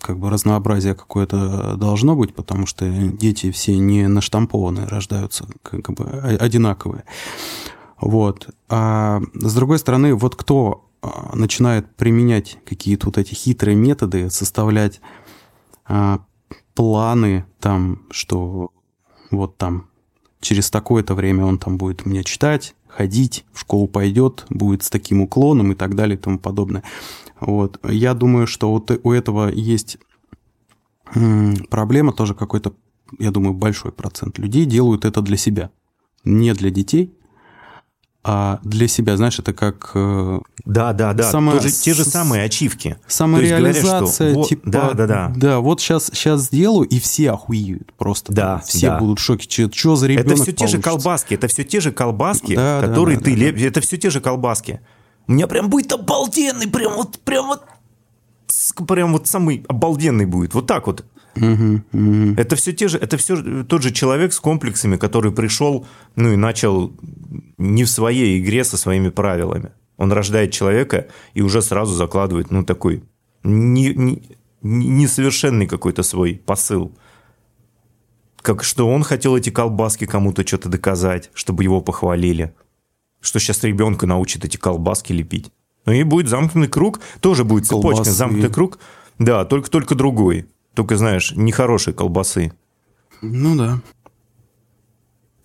A: как бы разнообразие какое-то должно быть, потому что дети все не наштампованные, рождаются как бы одинаковые. Вот. А с другой стороны, вот кто а, начинает применять какие-то вот эти хитрые методы, составлять а, планы там, что вот там через такое-то время он там будет мне читать, ходить, в школу пойдет, будет с таким уклоном и так далее и тому подобное. Вот. Я думаю, что вот у этого есть проблема тоже какой-то, я думаю, большой процент людей делают это для себя. Не для детей, а для себя, знаешь, это как... Э,
B: да, да, да, само... Тоже, те же самые ачивки.
A: Самореализация, говорят, что, типа...
B: Да, да, да.
A: Да, вот сейчас, сейчас сделаю, и все охуеют просто. Да, Все да. будут в шоке. Что, что за ребенок
B: Это все получится? те же колбаски, это все те же колбаски, да, которые да, да, ты... Да, да. Это все те же колбаски. У меня прям будет обалденный, прям вот, прям вот, прям вот самый обалденный будет. Вот так вот. Угу, угу. Это все те же, это все тот же человек с комплексами, который пришел, ну и начал не в своей игре со своими правилами. Он рождает человека и уже сразу закладывает, ну такой не, не, несовершенный какой-то свой посыл. Как что он хотел эти колбаски кому-то что-то доказать, чтобы его похвалили что сейчас ребенка научит эти колбаски лепить. Ну и будет замкнутый круг, тоже будет цепочка, колбасы. замкнутый круг. Да, только, только другой. Только, знаешь, нехорошие колбасы.
A: Ну да.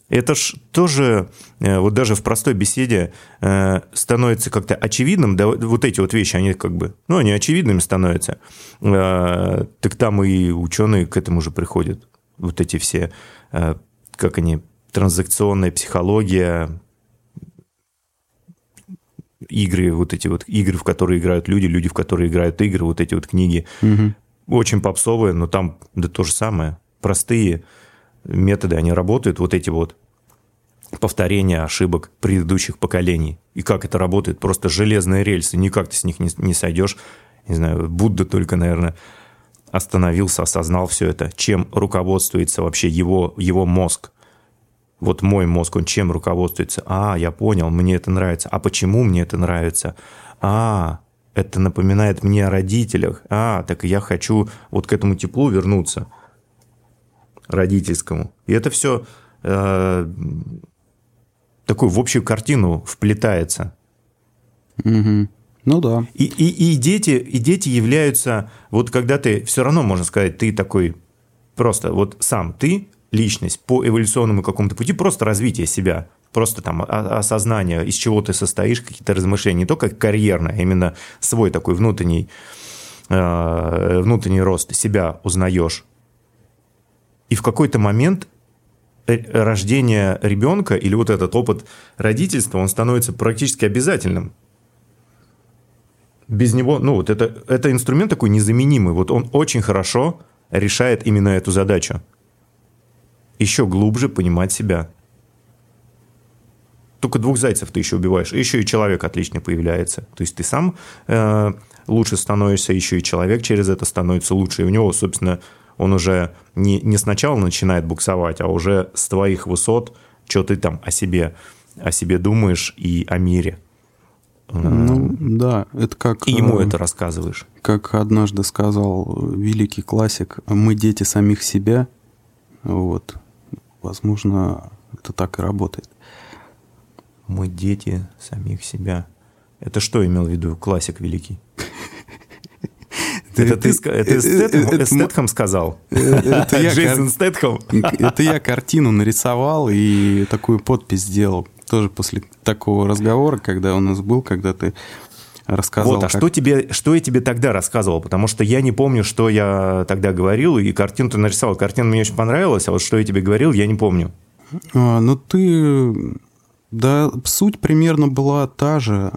B: Это ж тоже, э, вот даже в простой беседе э, становится как-то очевидным, да, вот эти вот вещи, они как бы, ну, они очевидными становятся. Э, так там и ученые к этому же приходят. Вот эти все, как они, транзакционная психология, игры, вот эти вот игры, в которые играют люди, люди, в которые играют игры, вот эти вот книги. Угу. Очень попсовые, но там да то же самое. Простые методы, они работают, вот эти вот повторения ошибок предыдущих поколений. И как это работает? Просто железные рельсы, никак ты с них не, не сойдешь. Не знаю, Будда только, наверное, остановился, осознал все это, чем руководствуется вообще его, его мозг вот мой мозг, он чем руководствуется? А, я понял, мне это нравится. А почему мне это нравится? А, это напоминает мне о родителях. А, так я хочу вот к этому теплу вернуться, родительскому. И это все э, такую в общую картину вплетается.
A: Угу. Ну да.
B: И, и, и, дети, и дети являются, вот когда ты, все равно можно сказать, ты такой, просто вот сам ты личность по эволюционному какому-то пути, просто развитие себя, просто там осознание, из чего ты состоишь, какие-то размышления, не только карьерное, а именно свой такой внутренний, э, внутренний рост, себя узнаешь. И в какой-то момент рождение ребенка или вот этот опыт родительства, он становится практически обязательным. Без него, ну вот это, это инструмент такой незаменимый, вот он очень хорошо решает именно эту задачу еще глубже понимать себя. Только двух зайцев ты еще убиваешь, и еще и человек отлично появляется. То есть ты сам э, лучше становишься, еще и человек через это становится лучше. И у него, собственно, он уже не, не сначала начинает буксовать, а уже с твоих высот, что ты там о себе, о себе думаешь и о мире.
A: Ну, да, это как...
B: И ему э, это рассказываешь.
A: Как однажды сказал великий классик, мы дети самих себя. Вот. Возможно, это так и работает.
B: Мы дети самих себя. Это что имел в виду классик великий? Это ты это Стэтхэм сказал? Это я Джейсон Стэтхэм?
A: Это я картину нарисовал и такую подпись сделал. Тоже после такого разговора, когда у нас был, когда ты рассказал.
B: Вот, а как... что, тебе, что я тебе тогда рассказывал? Потому что я не помню, что я тогда говорил, и картину ты нарисовал. Картина мне очень понравилась, а вот что я тебе говорил, я не помню.
A: А, ну, ты... Да, суть примерно была та же,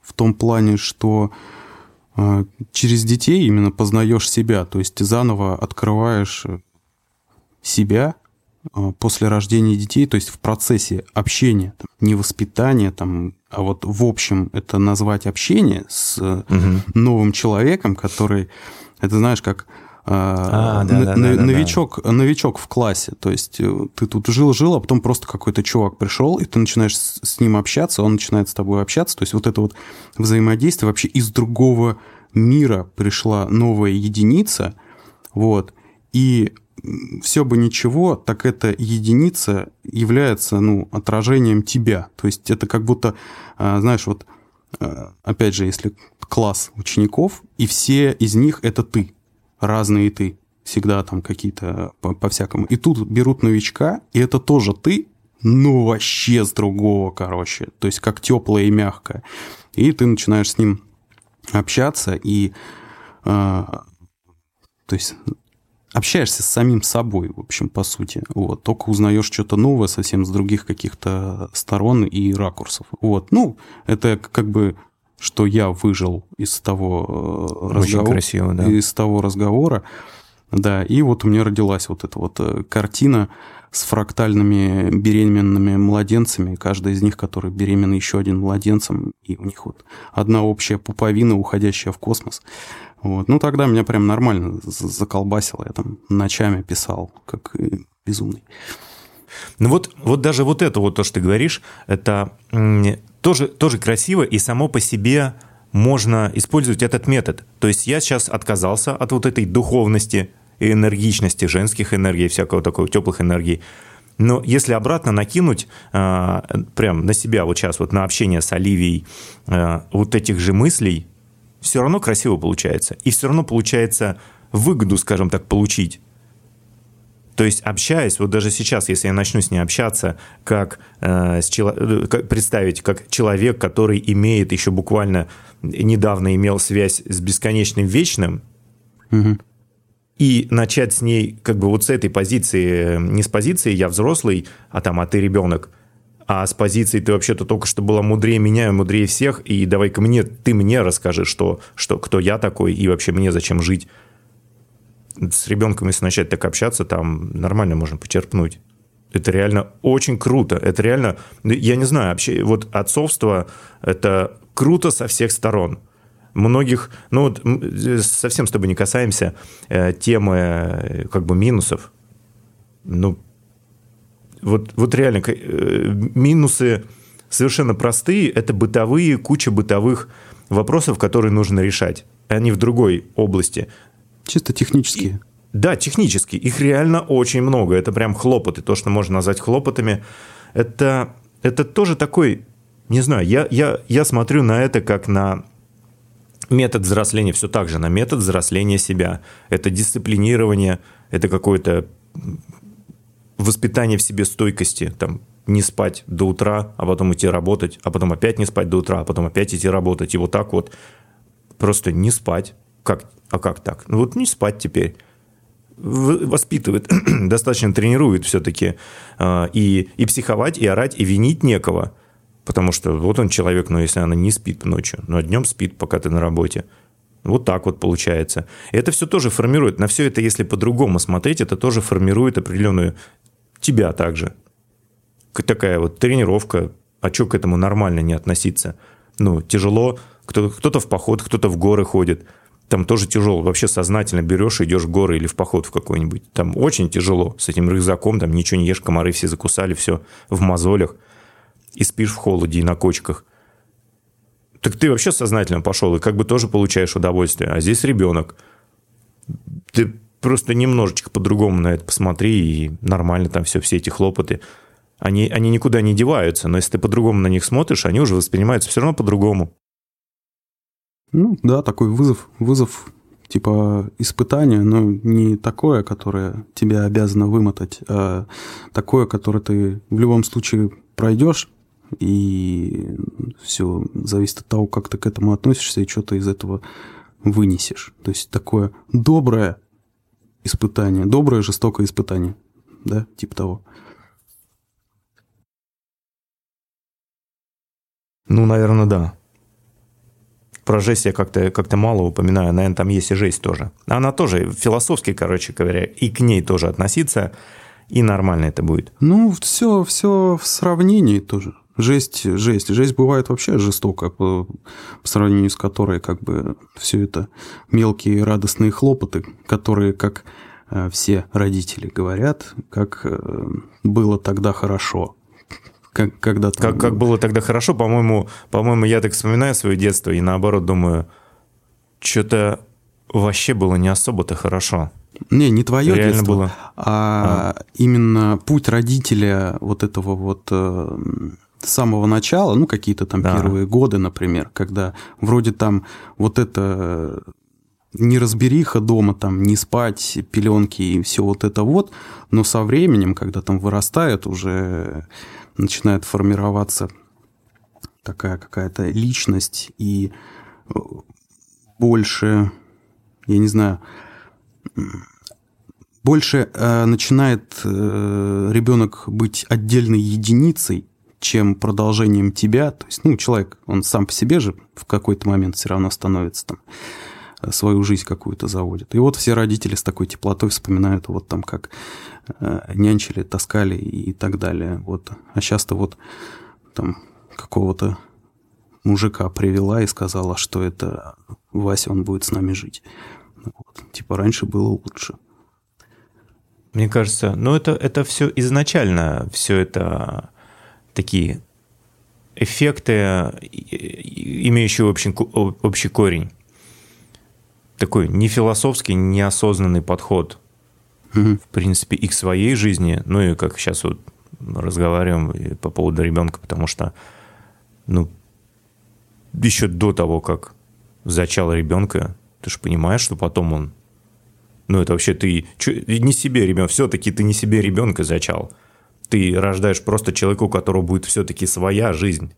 A: в том плане, что а, через детей именно познаешь себя, то есть заново открываешь себя а, после рождения детей, то есть в процессе общения, там, не воспитания, там, а вот в общем это назвать общение с угу. новым человеком, который, это знаешь, как а, да, да, да, новичок, да. новичок в классе. То есть э, ты тут жил-жил, а потом просто какой-то чувак пришел, и ты начинаешь с ним общаться, он начинает с тобой общаться. То есть вот это вот взаимодействие вообще из другого мира пришла новая единица, вот, и все бы ничего, так эта единица является, ну, отражением тебя. То есть это как будто, а, знаешь, вот, а, опять же, если класс учеников, и все из них это ты разные ты, всегда там какие-то по-всякому. и тут берут новичка, и это тоже ты, ну вообще с другого, короче. То есть как теплое и мягкое. И ты начинаешь с ним общаться и... Э, то есть общаешься с самим собой, в общем, по сути. Вот. Только узнаешь что-то новое совсем с других каких-то сторон и ракурсов. Вот. Ну, это как бы что я выжил из того
B: э, разговора. красиво, да.
A: Из того разговора. Да, и вот у меня родилась вот эта вот э, картина с фрактальными беременными младенцами, каждый из них, который беременный еще один младенцем, и у них вот одна общая пуповина, уходящая в космос. Вот. Ну, тогда меня прям нормально заколбасило, я там ночами писал, как безумный.
B: Ну вот, вот даже вот это вот то, что ты говоришь, это тоже, тоже красиво, и само по себе можно использовать этот метод. То есть я сейчас отказался от вот этой духовности и энергичности, женских энергий, всякого такого, теплых энергий. Но если обратно накинуть э, прям на себя вот сейчас, вот на общение с Оливией, э, вот этих же мыслей, все равно красиво получается. И все равно получается выгоду, скажем так, получить. То есть общаясь, вот даже сейчас, если я начну с ней общаться, как, э, с чело... Э, как представить, как человек, который имеет еще буквально недавно имел связь с бесконечным вечным, угу. и начать с ней как бы вот с этой позиции, не с позиции «я взрослый», а там «а ты ребенок», а с позиции ты вообще-то только что была мудрее меня, мудрее всех, и давай-ка мне, ты мне расскажи, что, что, кто я такой, и вообще мне зачем жить с ребенком, если начать так общаться, там нормально можно почерпнуть. Это реально очень круто. Это реально, ну, я не знаю, вообще, вот отцовство – это круто со всех сторон. Многих, ну вот совсем с тобой не касаемся э, темы э, как бы минусов. Ну, вот, вот реально э, минусы совершенно простые. Это бытовые, куча бытовых вопросов, которые нужно решать. Они в другой области.
A: Чисто технические. И,
B: да, технически. Их реально очень много. Это прям хлопоты. То, что можно назвать хлопотами. Это, это тоже такой, не знаю, я, я, я смотрю на это как на метод взросления, все так же на метод взросления себя. Это дисциплинирование, это какое-то воспитание в себе стойкости, там, не спать до утра, а потом идти работать, а потом опять не спать до утра, а потом опять идти работать. И вот так вот просто не спать. Как а как так? Ну вот не спать теперь. Воспитывает, достаточно тренирует все-таки. А, и, и психовать, и орать, и винить некого. Потому что вот он человек, но если она не спит ночью, но днем спит, пока ты на работе. Вот так вот получается. И это все тоже формирует. На все это, если по-другому смотреть, это тоже формирует определенную тебя также. Такая вот тренировка А что к этому нормально не относиться? Ну, тяжело, кто, кто-то в поход, кто-то в горы ходит. Там тоже тяжело. Вообще сознательно берешь и идешь в горы или в поход в какой-нибудь. Там очень тяжело с этим рюкзаком, там ничего не ешь, комары все закусали, все в мозолях. И спишь в холоде и на кочках. Так ты вообще сознательно пошел и как бы тоже получаешь удовольствие. А здесь ребенок. Ты просто немножечко по-другому на это посмотри, и нормально там все, все эти хлопоты. Они, они никуда не деваются, но если ты по-другому на них смотришь, они уже воспринимаются все равно по-другому.
A: Ну, да, такой вызов, вызов типа испытания, но не такое, которое тебя обязано вымотать, а такое, которое ты в любом случае пройдешь, и все зависит от того, как ты к этому относишься и что ты из этого вынесешь. То есть такое доброе испытание, доброе жестокое испытание, да, типа того.
B: Ну, наверное, да. Про жесть я как-то как мало упоминаю, наверное, там есть и жесть тоже. Она тоже философски, короче говоря, и к ней тоже относиться, и нормально это будет.
A: Ну, все, все в сравнении тоже. Жесть, жесть. Жесть бывает вообще жестокая, по, по сравнению с которой как бы все это мелкие радостные хлопоты, которые, как э, все родители говорят, как э, было тогда хорошо.
B: Как, когда как, как было тогда хорошо, по-моему, по-моему, я так вспоминаю свое детство и наоборот думаю, что-то вообще было не особо-то хорошо.
A: Не, не твое Реально детство, было. а, а именно путь родителя вот этого вот э, самого начала, ну, какие-то там да. первые годы, например, когда вроде там вот это неразбериха дома, там, не спать, пеленки и все вот это вот, но со временем, когда там вырастает, уже начинает формироваться такая какая-то личность и больше, я не знаю, больше э, начинает э, ребенок быть отдельной единицей, чем продолжением тебя. То есть, ну, человек, он сам по себе же в какой-то момент все равно становится там э, свою жизнь какую-то заводит. И вот все родители с такой теплотой вспоминают вот там как э, нянчили, таскали и так далее. Вот. А сейчас-то вот там какого-то мужика привела и сказала, что это Вася, он будет с нами жить. Вот. Типа раньше было лучше.
B: Мне кажется, ну это, это все изначально, все это такие эффекты, имеющие общий, общий корень. Такой не философский, неосознанный подход, угу. в принципе, и к своей жизни, ну и как сейчас вот разговариваем по поводу ребенка, потому что, ну, еще до того, как зачал ребенка, ты же понимаешь, что потом он, ну это вообще ты, не себе ребенок, все-таки ты не себе ребенка зачал ты рождаешь просто человека, у которого будет все-таки своя жизнь.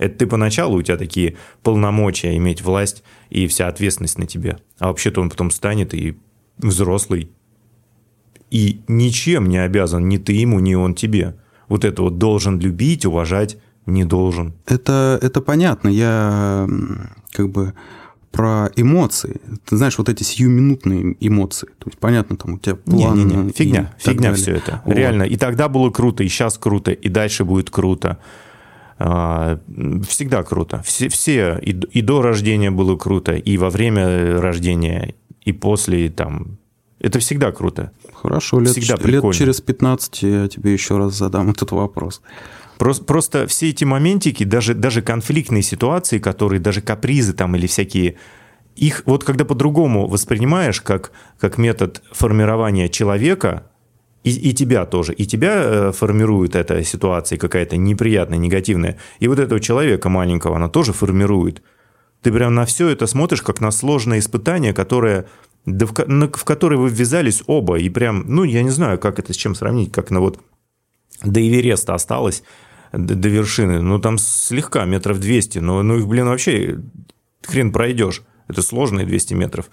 B: Это ты поначалу у тебя такие полномочия иметь власть и вся ответственность на тебе. А вообще-то он потом станет и взрослый. И ничем не обязан ни ты ему, ни он тебе. Вот это вот должен любить, уважать, не должен.
A: Это, это понятно. Я как бы про эмоции. Ты знаешь, вот эти сиюминутные эмоции. То есть, понятно, там у тебя план. Не, не,
B: не. Фигня, фигня все это. Вот. Реально. И тогда было круто, и сейчас круто, и дальше будет круто. А, всегда круто. Все, все и, и до рождения было круто, и во время рождения, и после там. Это всегда круто.
A: Хорошо, лет, всегда лет через 15 я тебе еще раз задам этот вопрос.
B: Просто, просто все эти моментики, даже, даже конфликтные ситуации, которые, даже капризы там или всякие, их вот когда по-другому воспринимаешь как, как метод формирования человека, и, и тебя тоже, и тебя э, формирует эта ситуация какая-то неприятная, негативная, и вот этого человека маленького она тоже формирует. Ты прям на все это смотришь как на сложное испытание, которое да в, на, в которое вы ввязались оба, и прям, ну, я не знаю, как это с чем сравнить, как на вот до Эвереста осталось, до, до вершины. Ну, там слегка, метров 200. Но, ну, их, блин, вообще хрен пройдешь. Это сложные 200 метров.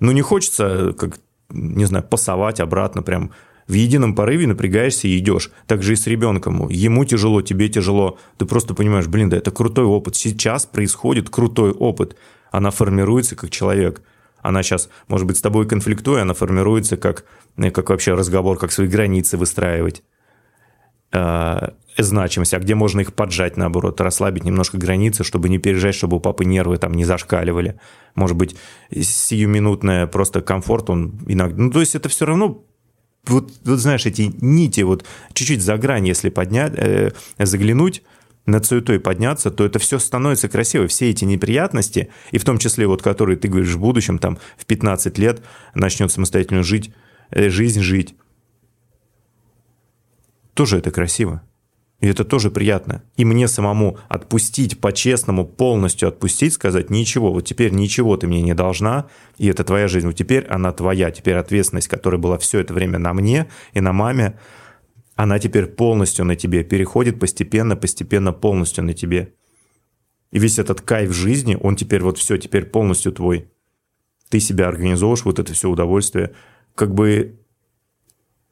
B: Ну, не хочется, как, не знаю, пасовать обратно прям в едином порыве напрягаешься и идешь. Так же и с ребенком. Ему тяжело, тебе тяжело. Ты просто понимаешь, блин, да это крутой опыт. Сейчас происходит крутой опыт. Она формируется как человек. Она сейчас, может быть, с тобой конфликтуя, она формируется как, как вообще разговор, как свои границы выстраивать. А, значимость, а где можно их поджать, наоборот, расслабить немножко границы, чтобы не пережать, чтобы у папы нервы там не зашкаливали. Может быть, сиюминутная просто комфорт, он иногда... Ну, то есть это все равно вот, вот знаешь, эти нити, вот чуть-чуть за грань, если поднять, э, заглянуть, над суетой подняться, то это все становится красиво. Все эти неприятности, и в том числе, вот которые ты говоришь в будущем, там в 15 лет начнет самостоятельно жить, э, жизнь жить, тоже это красиво. И это тоже приятно. И мне самому отпустить, по-честному, полностью отпустить, сказать, ничего, вот теперь ничего ты мне не должна, и это твоя жизнь, вот теперь она твоя, теперь ответственность, которая была все это время на мне и на маме, она теперь полностью на тебе, переходит постепенно, постепенно полностью на тебе. И весь этот кайф жизни, он теперь вот все, теперь полностью твой. Ты себя организовываешь, вот это все удовольствие. Как бы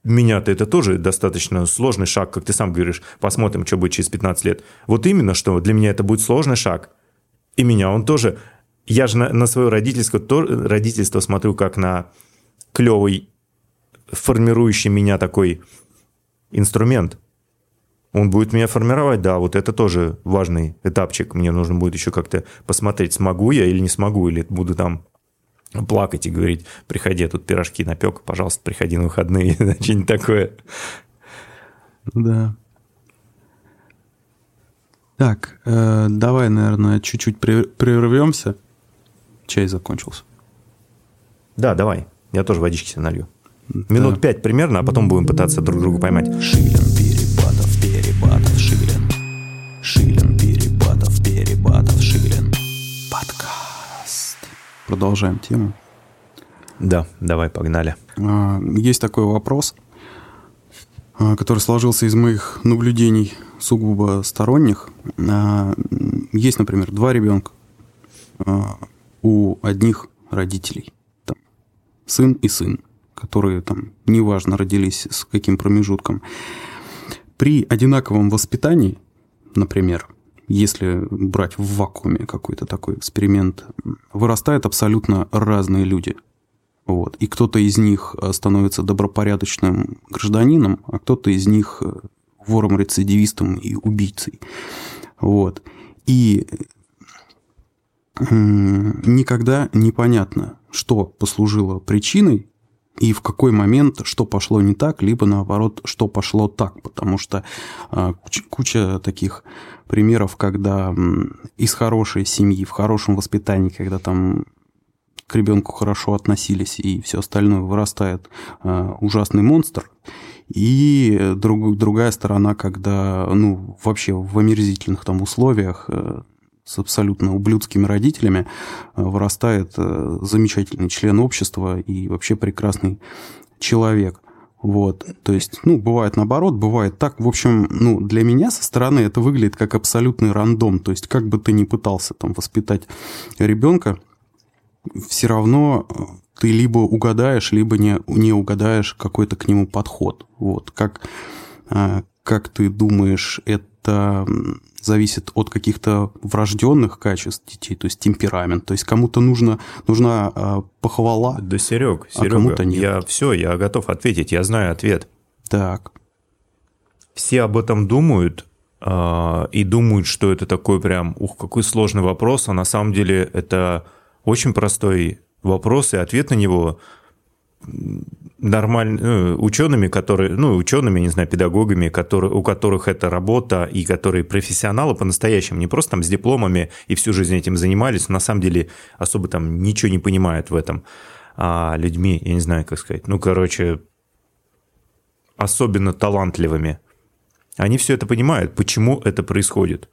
B: меня-то это тоже достаточно сложный шаг, как ты сам говоришь. Посмотрим, что будет через 15 лет. Вот именно, что для меня это будет сложный шаг. И меня он тоже... Я же на, на свое родительство, то, родительство смотрю как на клевый, формирующий меня такой инструмент. Он будет меня формировать, да, вот это тоже важный этапчик. Мне нужно будет еще как-то посмотреть, смогу я или не смогу, или буду там плакать и говорить, приходи, я тут пирожки напек, пожалуйста, приходи на выходные, что-нибудь такое.
A: Да. Так, э, давай, наверное, чуть-чуть прервемся. Чай закончился.
B: Да, давай. Я тоже водички себе налью. Минут да. пять примерно, а потом будем пытаться друг друга поймать.
C: Шилин,
A: Продолжаем тему.
B: Да, давай, погнали.
A: А, есть такой вопрос, а, который сложился из моих наблюдений сугубо сторонних. А, есть, например, два ребенка у одних родителей. Там, сын и сын которые там, неважно, родились с каким промежутком, при одинаковом воспитании, например, если брать в вакууме какой-то такой эксперимент, вырастают абсолютно разные люди. Вот. И кто-то из них становится добропорядочным гражданином, а кто-то из них вором-рецидивистом и убийцей. Вот. И никогда непонятно, что послужило причиной и в какой момент что пошло не так, либо наоборот, что пошло так, потому что э, куча, таких примеров, когда из хорошей семьи, в хорошем воспитании, когда там к ребенку хорошо относились и все остальное, вырастает э, ужасный монстр, и друг, другая сторона, когда, ну, вообще в омерзительных там условиях э, с абсолютно ублюдскими родителями э, вырастает э, замечательный член общества и вообще прекрасный человек. Вот, то есть, ну, бывает наоборот, бывает так. В общем, ну, для меня со стороны это выглядит как абсолютный рандом. То есть, как бы ты ни пытался там воспитать ребенка, все равно э, ты либо угадаешь, либо не, не угадаешь какой-то к нему подход. Вот, как, как ты думаешь, это зависит от каких-то врожденных качеств детей, то есть темперамент. То есть кому-то нужно, нужна э, похвала,
B: Да, Серег, Серега, а кому-то нет. я все, я готов ответить, я знаю ответ.
A: Так.
B: Все об этом думают, э, и думают, что это такой прям, ух, какой сложный вопрос, а на самом деле это очень простой вопрос, и ответ на него нормально ну, учеными, которые, ну, учеными, не знаю, педагогами, которые, у которых это работа и которые профессионалы по-настоящему, не просто там с дипломами и всю жизнь этим занимались, но на самом деле особо там ничего не понимают в этом, а людьми, я не знаю, как сказать, ну, короче, особенно талантливыми. Они все это понимают, почему это происходит.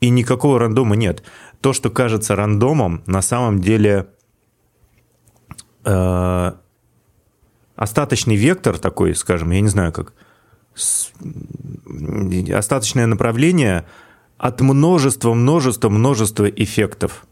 B: И никакого рандома нет. То, что кажется рандомом, на самом деле э, остаточный вектор такой, скажем, я не знаю как, остаточное направление от множества, множества, множества эффектов.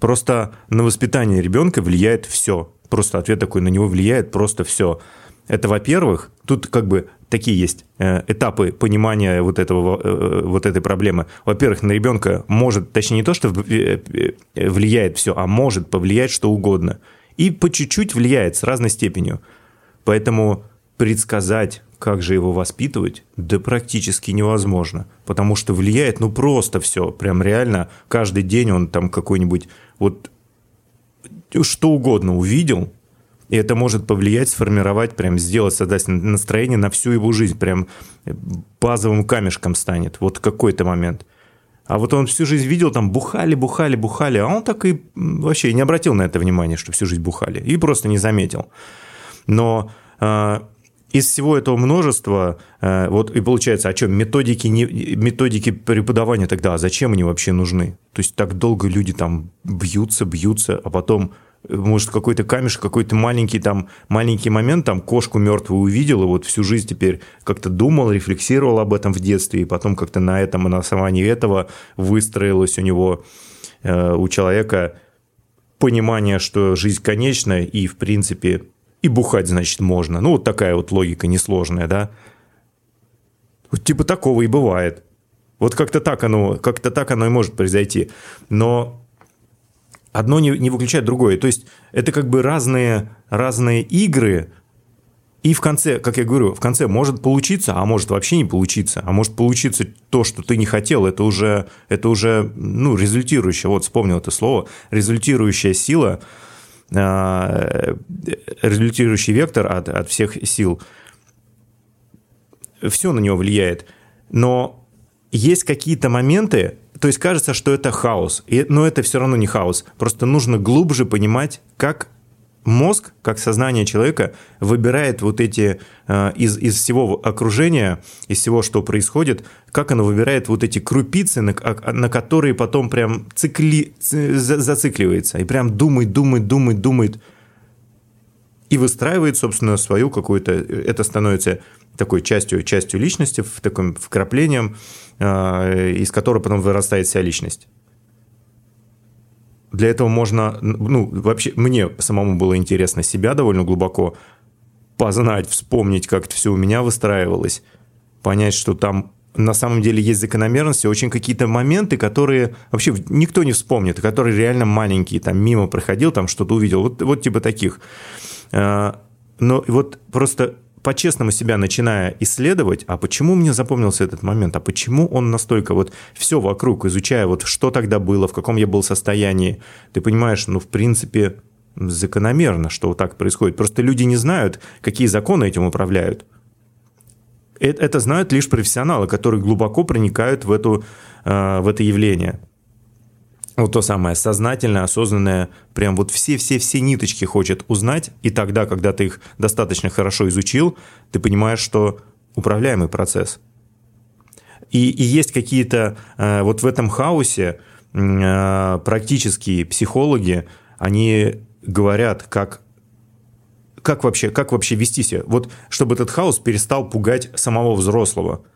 B: Просто на воспитание ребенка влияет все. Просто ответ такой, на него влияет просто все. Это, во-первых, тут как бы такие есть э, этапы понимания вот, этого, э, вот этой проблемы. Во-первых, на ребенка может, точнее не то, что влияет все, а может повлиять что угодно. И по чуть-чуть влияет с разной степенью. Поэтому предсказать, как же его воспитывать? Да практически невозможно, потому что влияет ну просто все, прям реально каждый день он там какой-нибудь вот что угодно увидел, и это может повлиять, сформировать, прям сделать, создать настроение на всю его жизнь, прям базовым камешком станет, вот какой-то момент. А вот он всю жизнь видел, там бухали, бухали, бухали, а он так и вообще не обратил на это внимание, что всю жизнь бухали, и просто не заметил. Но э, из всего этого множества, э, вот и получается, о чем методики, не, методики преподавания тогда, а зачем они вообще нужны? То есть так долго люди там бьются, бьются, а потом может, какой-то камешек, какой-то маленький там, маленький момент, там, кошку мертвую увидел, и вот всю жизнь теперь как-то думал, рефлексировал об этом в детстве, и потом как-то на этом, на основании этого выстроилось у него, э, у человека понимание, что жизнь конечна, и, в принципе, и бухать, значит, можно. Ну, вот такая вот логика несложная, да? Вот типа такого и бывает. Вот как-то так оно, как-то так оно и может произойти. Но одно не, не выключает другое. То есть это как бы разные, разные игры, и в конце, как я говорю, в конце может получиться, а может вообще не получиться, а может получиться то, что ты не хотел, это уже, это уже ну, результирующая, вот вспомнил это слово, результирующая сила, результирующий вектор от, от всех сил, все на него влияет. Но есть какие-то моменты, то есть кажется, что это хаос, и, но это все равно не хаос. Просто нужно глубже понимать, как мозг, как сознание человека выбирает вот эти э, из, из всего окружения, из всего, что происходит, как оно выбирает вот эти крупицы, на, на которые потом прям цикли, зацикливается, и прям думает, думает, думает, думает, и выстраивает, собственно, свою какую-то, это становится такой частью, частью личности, в таком вкраплением, э, из которого потом вырастает вся личность. Для этого можно, ну, вообще, мне самому было интересно себя довольно глубоко познать, вспомнить, как это все у меня выстраивалось, понять, что там на самом деле есть закономерности, очень какие-то моменты, которые вообще никто не вспомнит, которые реально маленькие, там мимо проходил, там что-то увидел, вот, вот типа таких. Э, но вот просто по-честному себя начиная исследовать, а почему мне запомнился этот момент, а почему он настолько вот все вокруг, изучая вот что тогда было, в каком я был состоянии, ты понимаешь, ну, в принципе, закономерно, что вот так происходит. Просто люди не знают, какие законы этим управляют. Это знают лишь профессионалы, которые глубоко проникают в, эту, э, в это явление вот то самое сознательное, осознанное, прям вот все-все-все ниточки хочет узнать, и тогда, когда ты их достаточно хорошо изучил, ты понимаешь, что управляемый процесс. И, и есть какие-то, э, вот в этом хаосе э, практические психологи, они говорят, как как вообще, как вообще вести себя? Вот чтобы этот хаос перестал пугать самого взрослого –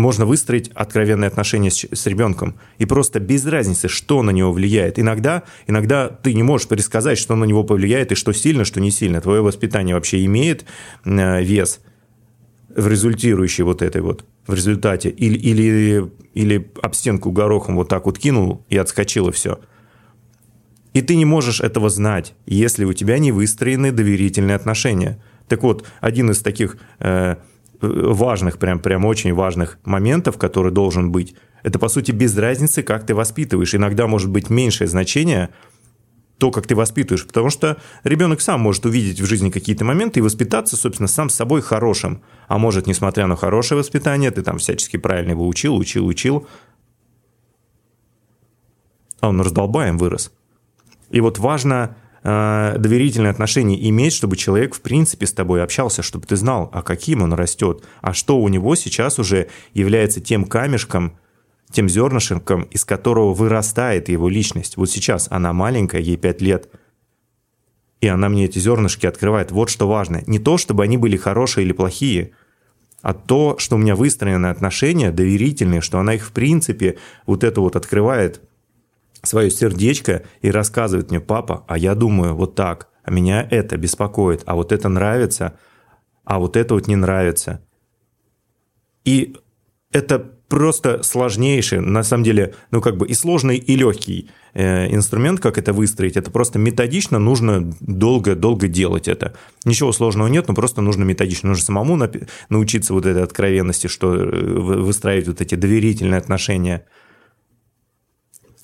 B: можно выстроить откровенные отношения с, с ребенком. И просто без разницы, что на него влияет. Иногда, иногда ты не можешь предсказать, что на него повлияет, и что сильно, что не сильно. Твое воспитание вообще имеет э, вес в результирующей вот этой вот, в результате. Или, или, или об стенку горохом вот так вот кинул и отскочило все. И ты не можешь этого знать, если у тебя не выстроены доверительные отношения. Так вот, один из таких э, важных, прям, прям очень важных моментов, который должен быть, это, по сути, без разницы, как ты воспитываешь. Иногда может быть меньшее значение то, как ты воспитываешь, потому что ребенок сам может увидеть в жизни какие-то моменты и воспитаться, собственно, сам с собой хорошим. А может, несмотря на хорошее воспитание, ты там всячески правильно его учил, учил, учил, а он раздолбаем вырос. И вот важно э, доверительные отношения иметь, чтобы человек, в принципе, с тобой общался, чтобы ты знал, а каким он растет, а что у него сейчас уже является тем камешком, тем зернышком, из которого вырастает его личность. Вот сейчас она маленькая, ей 5 лет, и она мне эти зернышки открывает. Вот что важно. Не то, чтобы они были хорошие или плохие, а то, что у меня выстроены отношения доверительные, что она их в принципе вот это вот открывает свое сердечко и рассказывает мне, папа, а я думаю вот так, а меня это беспокоит, а вот это нравится, а вот это вот не нравится. И это просто сложнейший, на самом деле, ну как бы и сложный, и легкий э, инструмент, как это выстроить. Это просто методично, нужно долго-долго делать это. Ничего сложного нет, но просто нужно методично. Нужно самому научиться вот этой откровенности, что э, выстраивать вот эти доверительные отношения.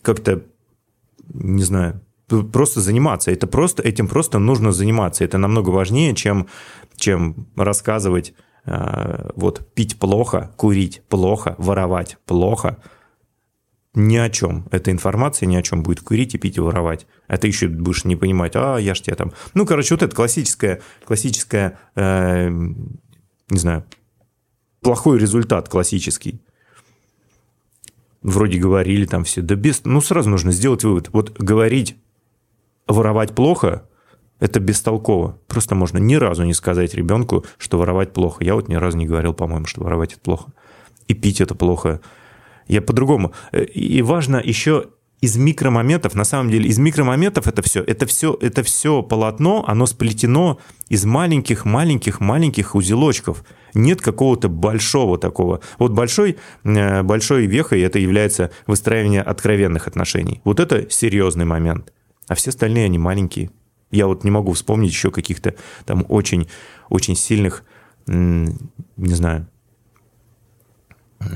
B: Как-то, не знаю, просто заниматься. Это просто, этим просто нужно заниматься. Это намного важнее, чем, чем рассказывать Э, вот пить плохо, курить плохо, воровать плохо, ни о чем. Эта информация ни о чем будет курить и пить и воровать. А ты еще будешь не понимать, а я ж тебе там... Ну, короче, вот это классическая, классическая, э, не знаю, плохой результат классический. Вроде говорили там все, да без... Ну, сразу нужно сделать вывод. Вот говорить, воровать плохо – это бестолково. Просто можно ни разу не сказать ребенку, что воровать плохо. Я вот ни разу не говорил, по-моему, что воровать это плохо. И пить это плохо. Я по-другому. Э, и важно еще из микромоментов, на самом деле, из микромоментов это все, это все, это все полотно, оно сплетено из маленьких-маленьких-маленьких узелочков. Нет какого-то большого такого. Вот большой, э, большой вехой это является выстраивание откровенных отношений. Вот это серьезный момент. А все остальные, они маленькие. Я вот не могу вспомнить еще каких-то там очень, очень сильных, не знаю,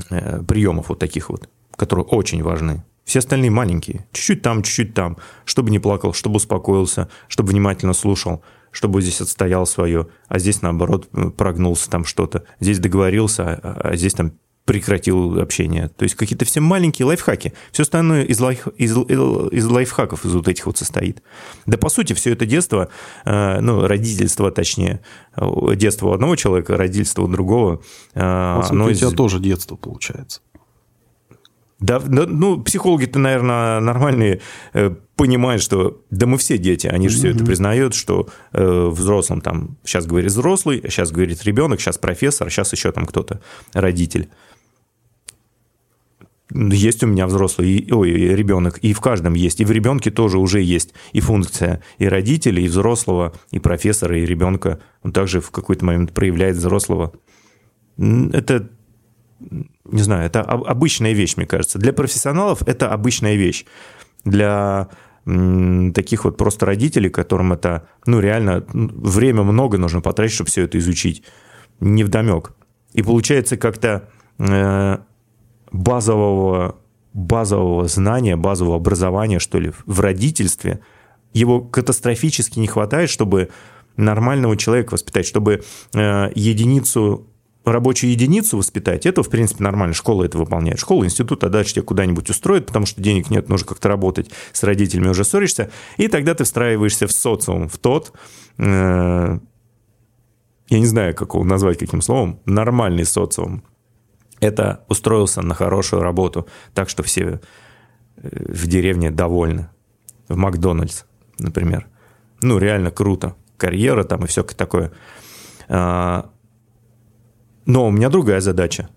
B: э, приемов вот таких вот, которые очень важны. Все остальные маленькие. Чуть-чуть там, чуть-чуть там. Чтобы не плакал, чтобы успокоился, чтобы внимательно слушал, чтобы здесь отстоял свое, а здесь, наоборот, прогнулся там что-то. Здесь договорился, а, а здесь там прекратил общение. То есть какие-то все маленькие лайфхаки. Все остальное из, лайф, из, из лайфхаков из вот этих вот состоит. Да, по сути, все это детство, э, ну, родительство, точнее, детство у одного человека, родительство у другого.
A: Э, по сути, у тебя из... тоже детство получается.
B: Да, да, ну, психологи-то, наверное, нормальные э, понимают, что да мы все дети, они же mm-hmm. все это признают, что э, взрослым там, сейчас говорит взрослый, сейчас говорит ребенок, сейчас профессор, сейчас еще там кто-то, родитель есть у меня взрослый, ой, ребенок, и в каждом есть, и в ребенке тоже уже есть и функция и родителей, и взрослого, и профессора, и ребенка. Он также в какой-то момент проявляет взрослого. Это, не знаю, это обычная вещь, мне кажется. Для профессионалов это обычная вещь. Для таких вот просто родителей, которым это, ну, реально, время много нужно потратить, чтобы все это изучить. Не вдомек. И получается как-то э, базового, базового знания, базового образования, что ли, в родительстве, его катастрофически не хватает, чтобы нормального человека воспитать, чтобы э, единицу рабочую единицу воспитать, это, в принципе, нормально. Школа это выполняет. Школа, институт, а дальше тебя куда-нибудь устроит, потому что денег нет, нужно как-то работать, с родителями уже ссоришься, и тогда ты встраиваешься в социум, в тот, э, я не знаю, как его назвать каким словом, нормальный социум, это устроился на хорошую работу, так что все э, в деревне довольны. В Макдональдс, например. Ну, реально круто. Карьера там и все такое. А, но у меня другая задача.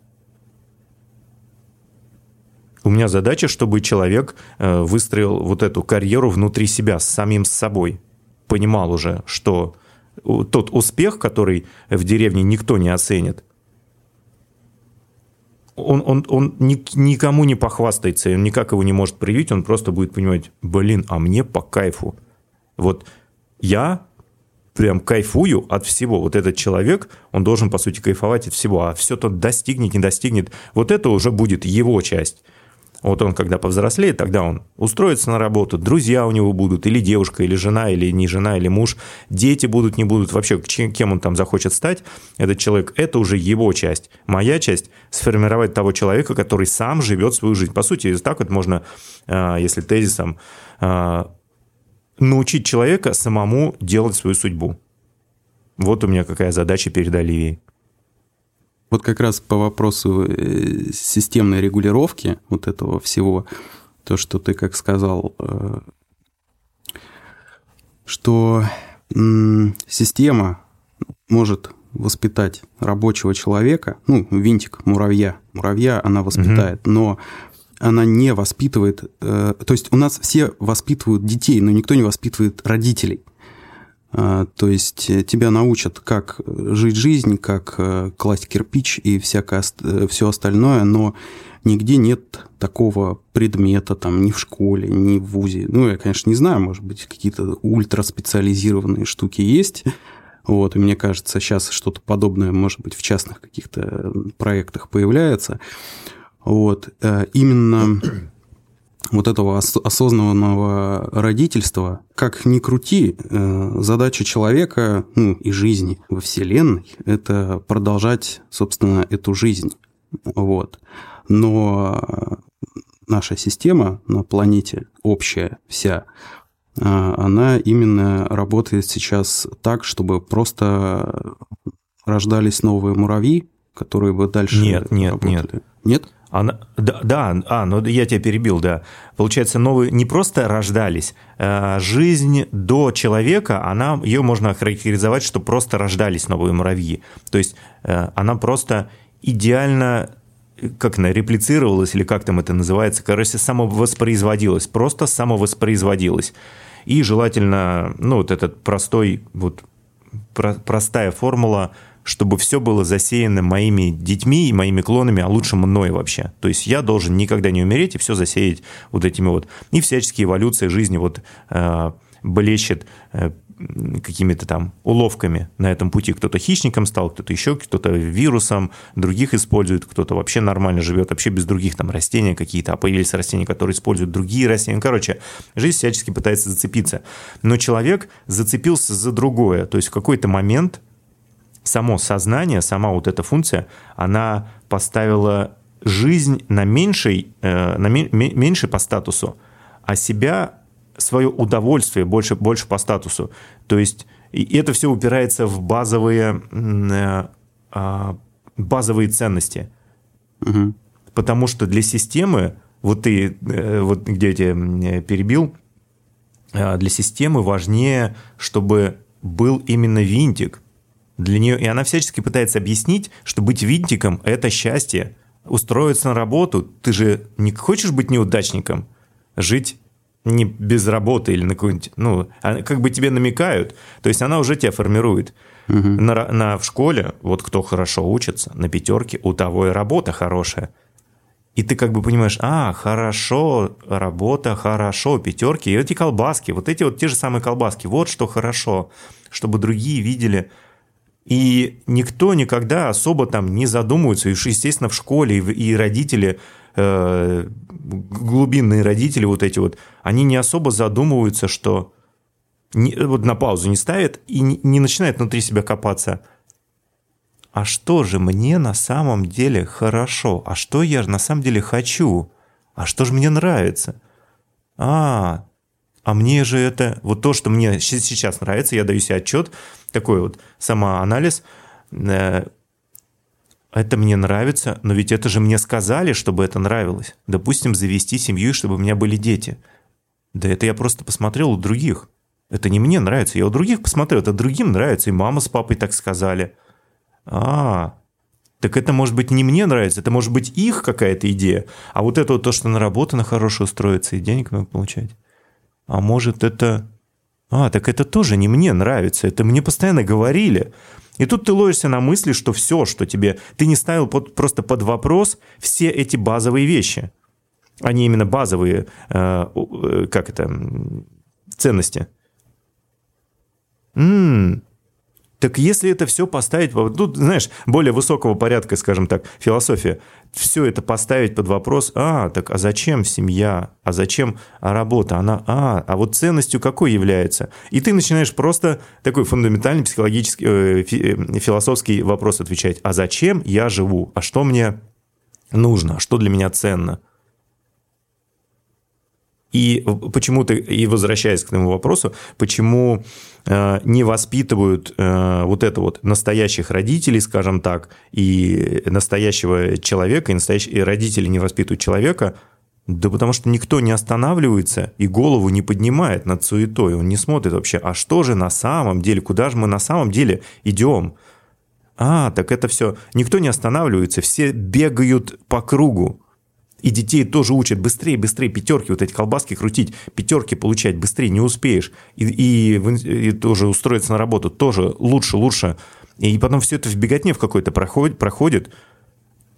B: У меня задача, чтобы человек э, выстроил вот эту карьеру внутри себя, с самим собой. Понимал уже, что тот успех, который в деревне никто не оценит, он, он, он никому не похвастается, он никак его не может проявить, он просто будет понимать, блин, а мне по кайфу. Вот я прям кайфую от всего. Вот этот человек, он должен, по сути, кайфовать от всего. А все то достигнет, не достигнет, вот это уже будет его часть. Вот он, когда повзрослеет, тогда он устроится на работу, друзья у него будут, или девушка, или жена, или не жена, или муж, дети будут, не будут, вообще кем он там захочет стать, этот человек, это уже его часть. Моя часть – сформировать того человека, который сам живет свою жизнь. По сути, так вот можно, а, если тезисом, а, научить человека самому делать свою судьбу. Вот у меня какая задача перед Оливией.
A: Вот как раз по вопросу э, системной регулировки вот этого всего, то, что ты как сказал, э, что система может воспитать рабочего человека, ну, винтик, муравья, муравья она воспитает, угу. но она не воспитывает, э, то есть у нас все воспитывают детей, но никто не воспитывает родителей. А, то есть э, тебя научат, как жить жизнь, как э, класть кирпич и всякое, все остальное, но нигде нет такого предмета там ни в школе, ни в ВУЗе. Ну, я, конечно, не знаю, может быть, какие-то ультраспециализированные штуки есть, вот, и мне кажется, сейчас что-то подобное, может быть, в частных каких-то проектах появляется. Вот, э, именно вот этого осознанного родительства, как ни крути, э, задача человека, ну, и жизни во Вселенной – это продолжать, собственно, эту жизнь. Вот. Но наша система на планете, общая вся, а, она именно работает сейчас так, чтобы просто рождались новые муравьи, которые бы дальше
B: Нет, нет, работали. нет.
A: Нет?
B: Она, да, да, а, ну я тебя перебил, да. Получается, новые не просто рождались, а жизнь до человека, она, ее можно охарактеризовать, что просто рождались новые муравьи. То есть э, она просто идеально как она реплицировалась, или как там это называется, короче, самовоспроизводилась, просто самовоспроизводилась. И желательно, ну, вот этот простой, вот про, простая формула, чтобы все было засеяно моими детьми и моими клонами, а лучше мной вообще. То есть я должен никогда не умереть и все засеять вот этими вот. И всяческие эволюции жизни вот э, блещет э, какими-то там уловками на этом пути. Кто-то хищником стал, кто-то еще, кто-то вирусом, других использует, кто-то вообще нормально живет, вообще без других там растений какие-то, а появились растения, которые используют другие растения. Короче, жизнь всячески пытается зацепиться. Но человек зацепился за другое. То есть в какой-то момент само сознание, сама вот эта функция, она поставила жизнь на меньшей, э, на меньше по статусу, а себя свое удовольствие больше, больше по статусу. То есть и это все упирается в базовые, э, а, базовые ценности. Угу. Потому что для системы, вот ты, э, вот где я тебя перебил, для системы важнее, чтобы был именно винтик. Для нее, и она всячески пытается объяснить, что быть винтиком – это счастье. Устроиться на работу, ты же не хочешь быть неудачником, жить не без работы или на какую-нибудь, ну, а как бы тебе намекают, то есть она уже тебя формирует. Угу. На, на, в школе, вот кто хорошо учится, на пятерке, у того и работа хорошая. И ты как бы понимаешь, а, хорошо, работа, хорошо, пятерки, и эти колбаски, вот эти вот те же самые колбаски, вот что хорошо, чтобы другие видели. И никто никогда особо там не задумывается, и естественно, в школе и родители э, глубинные родители вот эти вот, они не особо задумываются, что не, вот на паузу не ставят и не, не начинают внутри себя копаться. А что же мне на самом деле хорошо? А что я на самом деле хочу? А что же мне нравится? А, а мне же это... Вот то, что мне сейчас нравится, я даю себе отчет, такой вот самоанализ, э, это мне нравится, но ведь это же мне сказали, чтобы это нравилось. Допустим, завести семью, чтобы у меня были дети. Да это я просто посмотрел у других. Это не мне нравится, я у других посмотрел, это другим нравится, и мама с папой так сказали. А, так это может быть не мне нравится, это может быть их какая-то идея. А вот это вот то, что на работу на хорошую устроиться и денег много получать. А может это... А, так это тоже не мне нравится, это мне постоянно говорили. И тут ты ловишься на мысли, что все, что тебе... Ты не ставил под, просто под вопрос все эти базовые вещи. Они именно базовые, э, э, как это, ценности. М-м, так если это все поставить, тут, знаешь, более высокого порядка, скажем так, философия, все это поставить под вопрос, а, так а зачем семья, а зачем работа, она, а, а вот ценностью какой является? И ты начинаешь просто такой фундаментальный психологический, э, э, философский вопрос отвечать, а зачем я живу, а что мне нужно, а что для меня ценно? И почему-то, и возвращаясь к этому вопросу, почему э, не воспитывают э, вот это вот настоящих родителей, скажем так, и настоящего человека, и настоящие и родители не воспитывают человека, да потому что никто не останавливается и голову не поднимает над суетой, он не смотрит вообще, а что же на самом деле, куда же мы на самом деле идем? А, так это все, никто не останавливается, все бегают по кругу. И детей тоже учат быстрее, быстрее пятерки, вот эти колбаски крутить, пятерки получать быстрее, не успеешь. И, и, и тоже устроиться на работу тоже лучше, лучше. И потом все это в беготне в какой-то проходит, проходит.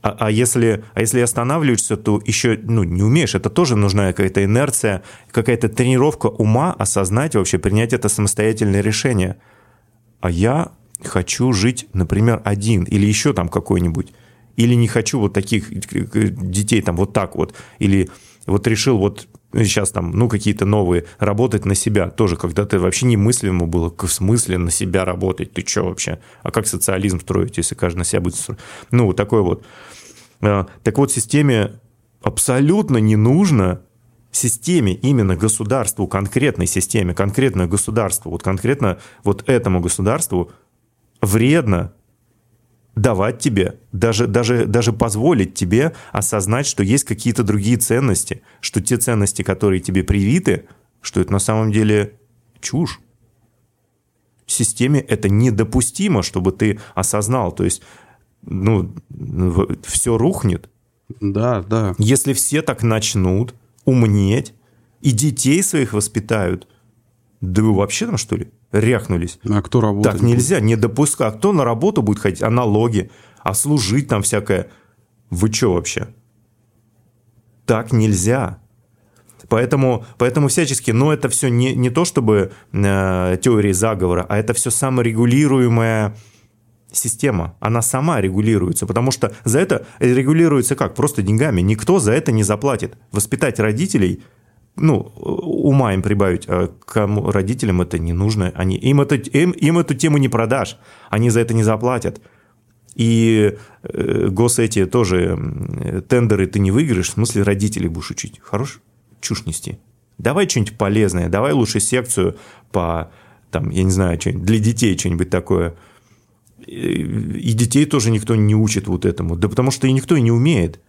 B: А, а, если, а если останавливаешься, то еще ну, не умеешь. Это тоже нужна какая-то инерция, какая-то тренировка ума, осознать вообще, принять это самостоятельное решение. А я хочу жить, например, один или еще там какой-нибудь или не хочу вот таких детей там вот так вот, или вот решил вот сейчас там, ну, какие-то новые, работать на себя тоже, когда-то вообще немыслимо было, в смысле на себя работать, ты что вообще? А как социализм строить, если каждый на себя будет строить? Ну, такой вот. А, так вот, системе абсолютно не нужно системе, именно государству, конкретной системе, конкретное государству, вот конкретно вот этому государству вредно давать тебе, даже, даже, даже позволить тебе осознать, что есть какие-то другие ценности, что те ценности, которые тебе привиты, что это на самом деле чушь. В системе это недопустимо, чтобы ты осознал. То есть, ну, все рухнет.
A: Да, да.
B: Если все так начнут умнеть и детей своих воспитают, да вы вообще там что ли? Ряхнулись.
A: А кто работает?
B: Так нельзя, не допускать. А кто на работу будет ходить? А налоги? А служить там всякое? Вы что вообще? Так нельзя. Поэтому, поэтому всячески, но это все не, не то чтобы э, теории заговора, а это все саморегулируемая система. Она сама регулируется, потому что за это регулируется как? Просто деньгами. Никто за это не заплатит. Воспитать родителей – ну, ума им прибавить, а кому родителям это не нужно. Они, им, это, им, им эту тему не продашь, они за это не заплатят. И э, гос эти тоже э, тендеры ты не выиграешь, в смысле родителей будешь учить. Хорош чушь нести. Давай что-нибудь полезное, давай лучше секцию по, там, я не знаю, что для детей что-нибудь такое. И детей тоже никто не учит вот этому. Да потому что и никто и не умеет.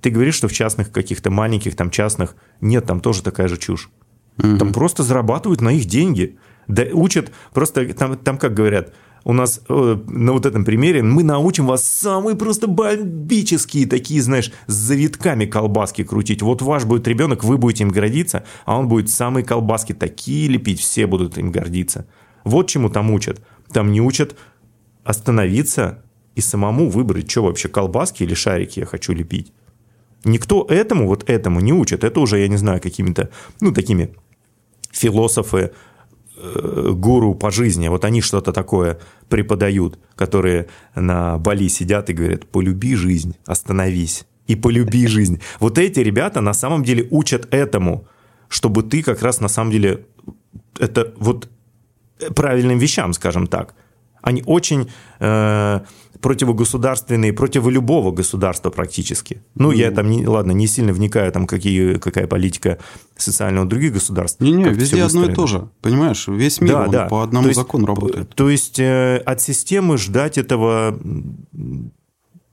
B: Ты говоришь, что в частных каких-то маленьких, там частных, нет, там тоже такая же чушь. Угу. Там просто зарабатывают на их деньги. Да, учат, просто там, там как говорят, у нас э, на вот этом примере мы научим вас самые просто бомбические такие, знаешь, с завитками колбаски крутить. Вот ваш будет ребенок, вы будете им гордиться, а он будет самые колбаски такие лепить, все будут им гордиться. Вот чему там учат. Там не учат остановиться и самому выбрать, что вообще, колбаски или шарики я хочу лепить. Никто этому, вот этому не учит. Это уже, я не знаю, какими-то, ну, такими философы, э, гуру по жизни, вот они что-то такое преподают, которые на Бали сидят и говорят, полюби жизнь, остановись и полюби жизнь. Вот эти ребята на самом деле учат этому, чтобы ты как раз на самом деле это вот правильным вещам, скажем так. Они очень э, противогосударственные, против любого государства практически. Ну, mm. я там, не, ладно, не сильно вникаю, там, какие, какая политика социального других государств.
A: Не-не, везде одно и то же, понимаешь? Весь мир да, да. по одному то есть, закону работает.
B: То есть э, от системы ждать этого,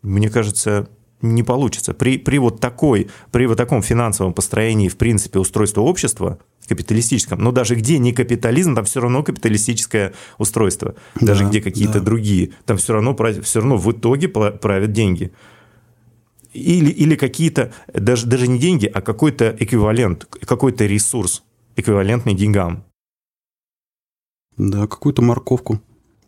B: мне кажется, не получится. При, при вот такой, при вот таком финансовом построении, в принципе, устройства общества, капиталистическом, но даже где не капитализм, там все равно капиталистическое устройство, даже да, где какие-то да. другие, там все равно, все равно в итоге правят деньги. Или, или какие-то, даже, даже не деньги, а какой-то эквивалент, какой-то ресурс, эквивалентный деньгам.
A: Да, какую-то морковку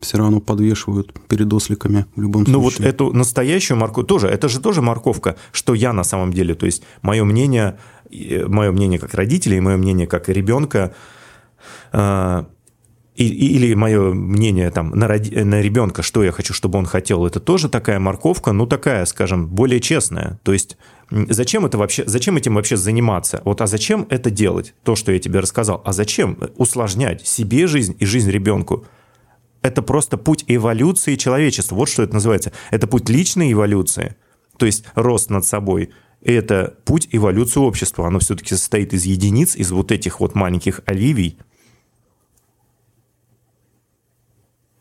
A: все равно подвешивают перед осликами в любом
B: ну,
A: случае.
B: Ну вот эту настоящую морковку тоже, это же тоже морковка, что я на самом деле, то есть мое мнение, мое мнение как родителей, мое мнение как ребенка, а, или мое мнение там на, на ребенка, что я хочу, чтобы он хотел, это тоже такая морковка, ну такая, скажем, более честная. То есть зачем это вообще, зачем этим вообще заниматься? Вот, а зачем это делать, то, что я тебе рассказал? А зачем усложнять себе жизнь и жизнь ребенку? Это просто путь эволюции человечества. Вот что это называется. Это путь личной эволюции, то есть рост над собой. И это путь эволюции общества. Оно все-таки состоит из единиц, из вот этих вот маленьких оливий.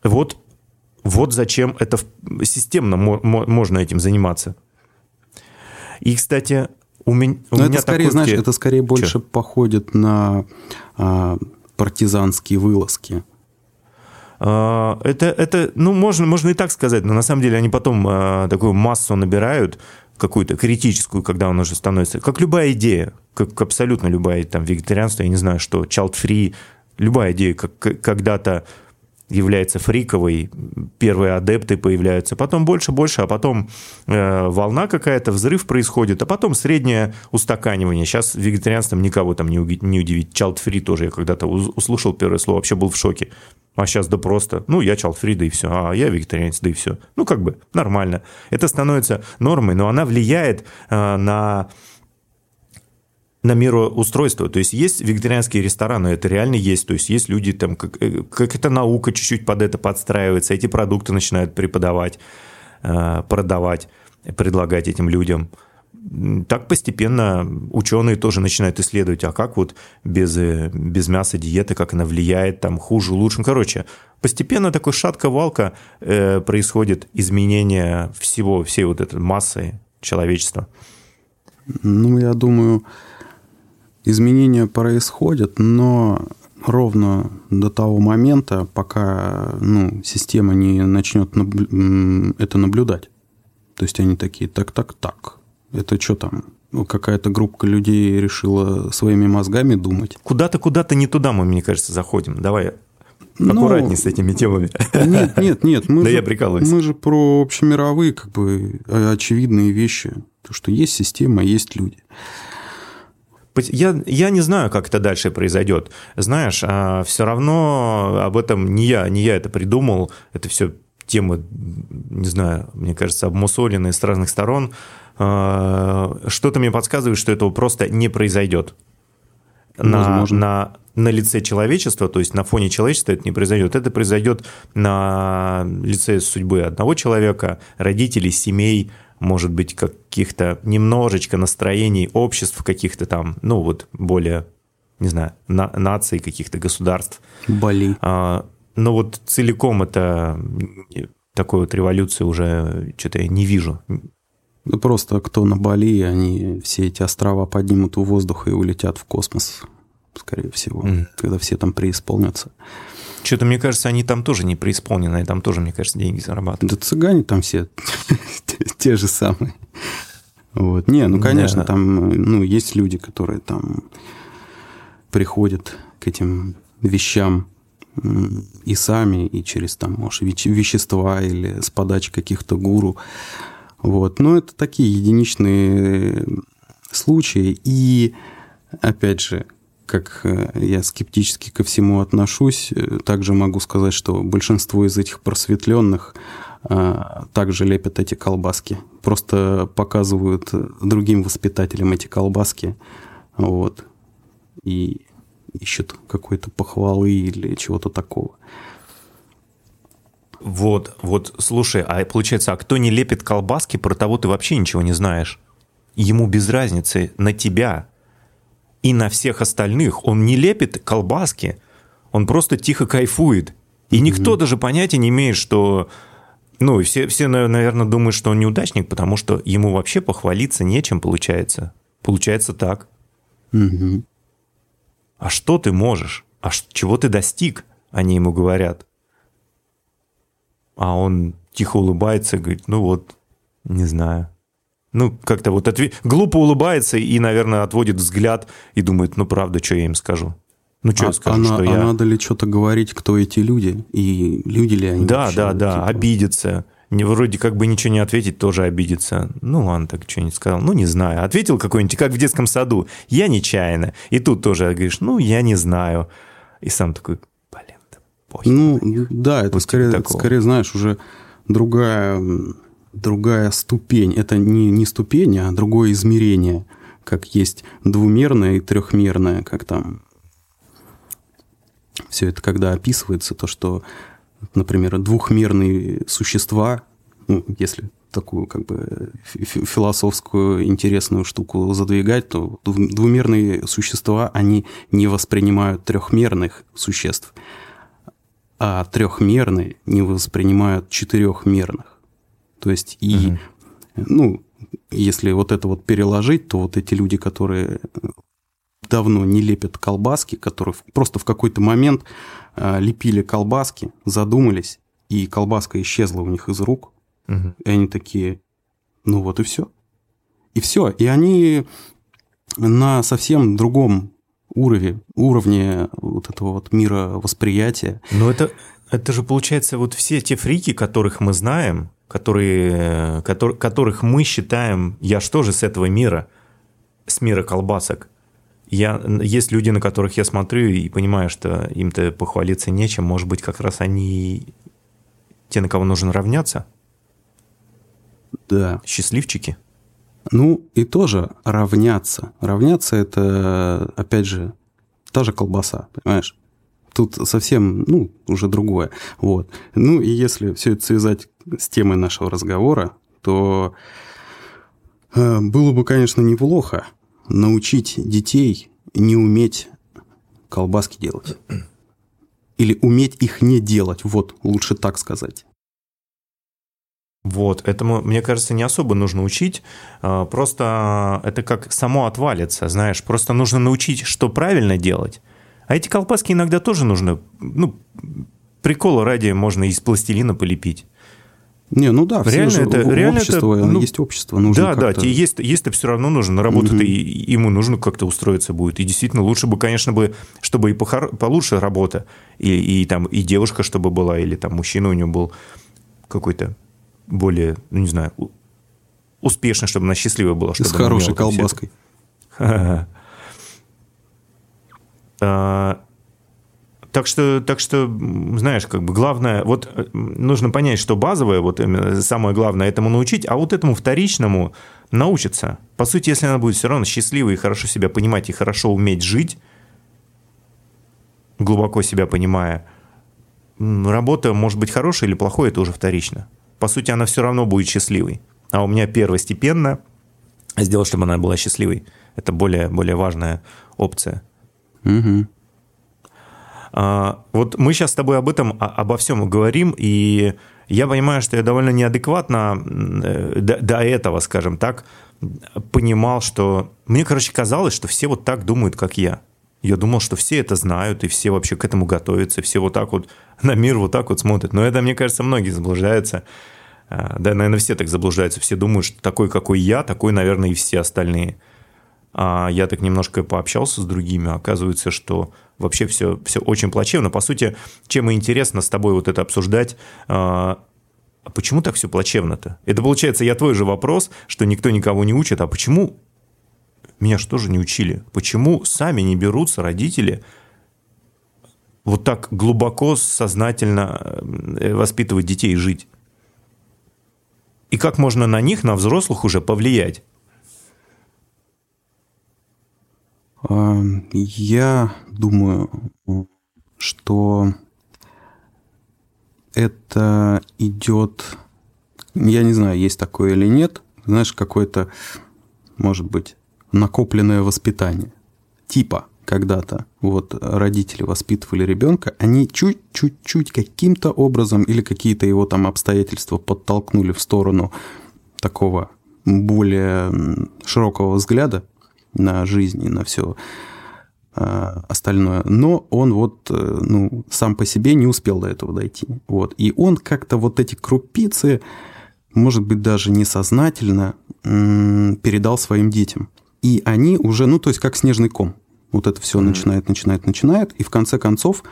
B: Вот, вот зачем это системно можно этим заниматься. И, кстати, у меня, у
A: меня это скорее, знаешь, это скорее больше Че? походит на а, партизанские вылазки.
B: А, это, это, ну, можно, можно и так сказать, но на самом деле они потом а, такую массу набирают, какую-то критическую, когда он уже становится, как любая идея, как абсолютно любая, там, вегетарианство, я не знаю, что, child-free, любая идея, как когда-то является фриковой, первые адепты появляются, потом больше, больше, а потом э, волна какая-то, взрыв происходит, а потом среднее устаканивание. Сейчас вегетарианством никого там не, не удивить. Free тоже я когда-то услышал первое слово, вообще был в шоке. А сейчас да просто, ну, я free, да и все, а я вегетарианец, да и все. Ну, как бы нормально. Это становится нормой, но она влияет э, на на мироустройство. То есть есть вегетарианские рестораны, это реально есть. То есть есть люди, там, как, э, как это наука чуть-чуть под это подстраивается, эти продукты начинают преподавать, э, продавать, предлагать этим людям. Так постепенно ученые тоже начинают исследовать, а как вот без, э, без мяса диета, как она влияет, там хуже, лучше. Короче, постепенно такой шатка-валка э, происходит изменение всего, всей вот этой массы человечества.
A: Ну, я думаю, изменения происходят, но ровно до того момента, пока ну, система не начнет наб- это наблюдать. То есть они такие, так, так, так, это что там? Какая-то группа людей решила своими мозгами думать.
B: Куда-то, куда-то не туда мы, мне кажется, заходим. Давай аккуратнее ну, с этими темами.
A: Нет, нет, нет. Мы
B: да
A: же,
B: я прикалываюсь.
A: Мы же про общемировые, как бы, очевидные вещи. То, что есть система, есть люди.
B: Я, я не знаю, как это дальше произойдет. Знаешь, а все равно об этом не я, не я это придумал. Это все темы, не знаю, мне кажется, обмусоленные с разных сторон. А, что-то мне подсказывает, что этого просто не произойдет. На, на, на лице человечества, то есть на фоне человечества это не произойдет. Это произойдет на лице судьбы одного человека, родителей, семей, может быть, каких-то немножечко настроений обществ каких-то там, ну вот более, не знаю, на, наций каких-то государств.
A: Бали.
B: А, но вот целиком это такой вот революции уже что-то я не вижу.
A: Да просто кто на Бали, они все эти острова поднимут в воздух и улетят в космос, скорее всего, mm. когда все там преисполнятся.
B: Что-то, мне кажется, они там тоже не преисполнены, там тоже, мне кажется, деньги зарабатывают.
A: Да цыгане там все те же самые. Вот. Не, ну, конечно, да. там ну, есть люди, которые там приходят к этим вещам и сами, и через там, может, вещества или с подачи каких-то гуру. Вот. Но это такие единичные случаи. И, опять же, как э, я скептически ко всему отношусь, э, также могу сказать, что большинство из этих просветленных э, также лепят эти колбаски. Просто показывают другим воспитателям эти колбаски. Вот. И ищут какой-то похвалы или чего-то такого.
B: Вот, вот, слушай, а получается, а кто не лепит колбаски, про того ты вообще ничего не знаешь. Ему без разницы на тебя, и на всех остальных. Он не лепит колбаски, он просто тихо кайфует. И никто mm-hmm. даже понятия не имеет, что... Ну, все, все, наверное, думают, что он неудачник, потому что ему вообще похвалиться нечем получается. Получается так.
A: Mm-hmm.
B: А что ты можешь? А чего ты достиг? Они ему говорят. А он тихо улыбается и говорит, ну вот, не знаю ну, как-то вот отве... глупо улыбается и, наверное, отводит взгляд и думает, ну, правда, что я им скажу? Ну, что
A: а,
B: я скажу,
A: а,
B: что
A: а
B: я...
A: надо ли что-то говорить, кто эти люди? И люди ли они?
B: Да,
A: вообще,
B: да, да,
A: типа...
B: обидится. Не, вроде как бы ничего не ответить, тоже обидится. Ну, ладно, так что-нибудь сказал. Ну, не знаю. Ответил какой-нибудь, как в детском саду. Я нечаянно. И тут тоже говоришь, ну, я не знаю. И сам такой, блин, да
A: похер. Ну, да, это скорее, скорее, знаешь, уже другая другая ступень. Это не, не ступень, а другое измерение. Как есть двумерное и трехмерное, как там все это когда описывается, то, что, например, двухмерные существа, ну, если такую как бы философскую интересную штуку задвигать, то двумерные существа, они не воспринимают трехмерных существ, а трехмерные не воспринимают четырехмерных. То есть и, угу. ну, если вот это вот переложить, то вот эти люди, которые давно не лепят колбаски, которые просто в какой-то момент э, лепили колбаски, задумались, и колбаска исчезла у них из рук, угу. и они такие, ну вот и все. И все. И они на совсем другом уровне, уровне вот этого вот мира восприятия.
B: Но это, это же получается вот все те фрики, которых мы знаем, которые, котор, которых мы считаем, я что же с этого мира, с мира колбасок. Я, есть люди, на которых я смотрю и понимаю, что им-то похвалиться нечем. Может быть, как раз они те, на кого нужно равняться?
A: Да.
B: Счастливчики?
A: Ну, и тоже равняться. Равняться – это, опять же, та же колбаса, понимаешь? Тут совсем, ну, уже другое. Вот. Ну, и если все это связать с темой нашего разговора, то э, было бы, конечно, неплохо научить детей не уметь колбаски делать. Или уметь их не делать, вот, лучше так сказать.
B: Вот, этому, мне кажется, не особо нужно учить, а, просто это как само отвалится, знаешь, просто нужно научить, что правильно делать. А эти колбаски иногда тоже нужно, ну, прикола ради можно из пластилина полепить.
A: Не, ну да,
B: реально
A: же,
B: это, реально
A: общество,
B: это, ну,
A: есть общество, нужно
B: Да, да, есть, есть-то все равно нужно, на работу-то угу. ему нужно как-то устроиться будет. И действительно, лучше бы, конечно, бы, чтобы и похор... получше работа, и, и там и девушка, чтобы была, или там мужчина у него был какой-то более, ну не знаю, успешно, чтобы она счастливая была. Чтобы
A: С хорошей колбаской.
B: А, так что, так что, знаешь, как бы главное, вот э, нужно понять, что базовое, вот самое главное, этому научить, а вот этому вторичному научиться. По сути, если она будет все равно счастливой и хорошо себя понимать и хорошо уметь жить, глубоко себя понимая, работа может быть хорошая или плохой, это уже вторично по сути, она все равно будет счастливой. А у меня первостепенно сделать, чтобы она была счастливой. Это более, более важная опция.
A: Угу.
B: А, вот мы сейчас с тобой об этом, обо всем говорим, и я понимаю, что я довольно неадекватно э, до, до этого, скажем так, понимал, что... Мне, короче, казалось, что все вот так думают, как я. Я думал, что все это знают, и все вообще к этому готовятся, все вот так вот на мир вот так вот смотрят. Но это, мне кажется, многие заблуждаются. А, да, наверное, все так заблуждаются. Все думают, что такой, какой я, такой, наверное, и все остальные. А я так немножко пообщался с другими, оказывается, что вообще все, все очень плачевно. По сути, чем и интересно с тобой вот это обсуждать, а, а почему так все плачевно-то? Это получается, я твой же вопрос, что никто никого не учит, а почему меня же не учили? Почему сами не берутся родители вот так глубоко, сознательно э, воспитывать детей и жить? и как можно на них, на взрослых уже повлиять?
A: Я думаю, что это идет, я не знаю, есть такое или нет, знаешь, какое-то, может быть, накопленное воспитание. Типа, когда-то вот родители воспитывали ребенка, они чуть-чуть-чуть каким-то образом или какие-то его там обстоятельства подтолкнули в сторону такого более широкого взгляда на жизнь и на все а, остальное. Но он вот э, ну, сам по себе не успел до этого дойти. Вот. И он как-то вот эти крупицы, может быть, даже несознательно передал своим детям. И они уже, ну, то есть как снежный ком. Вот это все mm-hmm. начинает, начинает, начинает. И в конце концов,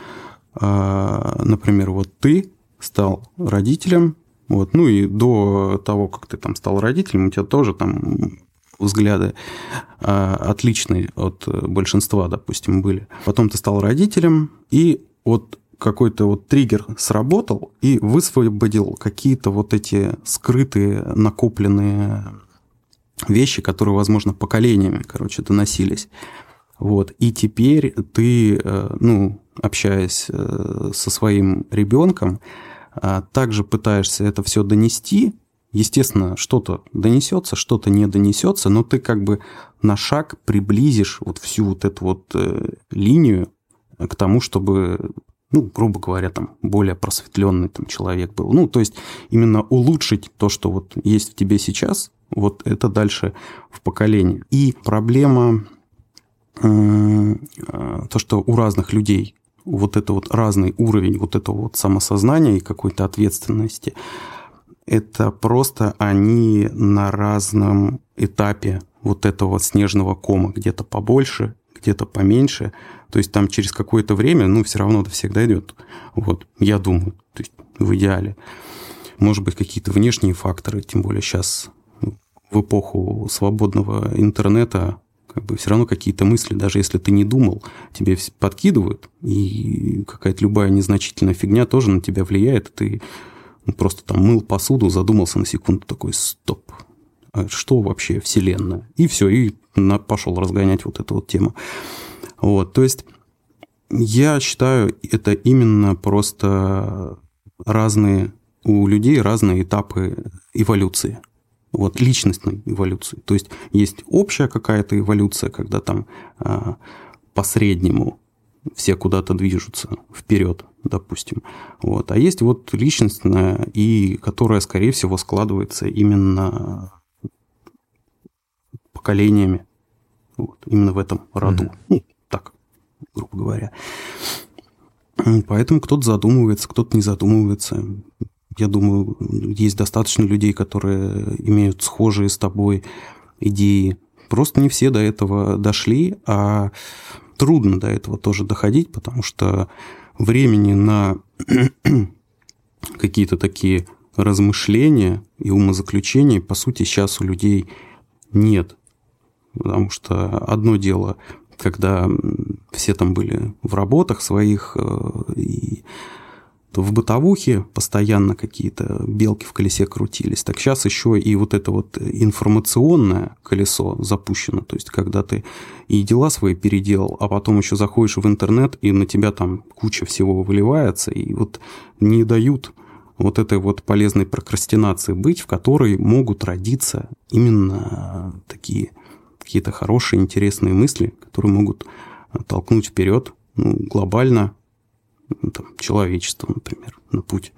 A: а, например, вот ты стал родителем, вот, ну и до того, как ты там стал родителем, у тебя тоже там взгляды а, отличные от большинства, допустим, были. Потом ты стал родителем, и вот какой-то вот триггер сработал и высвободил какие-то вот эти скрытые, накопленные вещи, которые, возможно, поколениями, короче, доносились. Вот. И теперь ты, э, ну, общаясь э, со своим ребенком, э, также пытаешься это все донести. Естественно, что-то донесется, что-то не донесется, но ты как бы на шаг приблизишь вот всю вот эту вот линию к тому, чтобы ну, грубо говоря, там, более просветленный там, человек был. Ну, то есть именно улучшить то, что вот есть в тебе сейчас, вот это дальше в поколении. И проблема Э, то, что у разных людей вот это вот разный уровень вот этого вот самосознания и какой-то ответственности, это просто они на разном этапе вот этого снежного кома, где-то побольше, где-то поменьше. То есть там через какое-то время, ну, все равно до всех дойдет. Вот, я думаю, то есть в идеале. Может быть, какие-то внешние факторы, тем более сейчас в эпоху свободного интернета как бы все равно какие-то мысли, даже если ты не думал, тебе подкидывают, и какая-то любая незначительная фигня тоже на тебя влияет, ты ну, просто там мыл посуду, задумался на секунду, такой, стоп, а что вообще Вселенная? И все, и пошел разгонять вот эту вот тему. Вот, то есть я считаю, это именно просто разные у людей разные этапы эволюции вот, личностной эволюции. То есть есть общая какая-то эволюция, когда там а, по среднему все куда-то движутся вперед, допустим. Вот. А есть вот личностная, и которая, скорее всего, складывается именно поколениями. Вот, именно в этом роду. Mm-hmm. Ну, так, грубо говоря. Поэтому кто-то задумывается, кто-то не задумывается я думаю, есть достаточно людей, которые имеют схожие с тобой идеи. Просто не все до этого дошли, а трудно до этого тоже доходить, потому что времени на какие-то такие размышления и умозаключения, по сути, сейчас у людей нет. Потому что одно дело, когда все там были в работах своих э, и то в бытовухе постоянно какие-то белки в колесе крутились. Так сейчас еще и вот это вот информационное колесо запущено. То есть, когда ты и дела свои переделал, а потом еще заходишь в интернет, и на тебя там куча всего выливается, и вот не дают вот этой вот полезной прокрастинации быть, в которой могут родиться именно такие какие-то хорошие, интересные мысли, которые могут толкнуть вперед ну, глобально там, человечества, например, на путь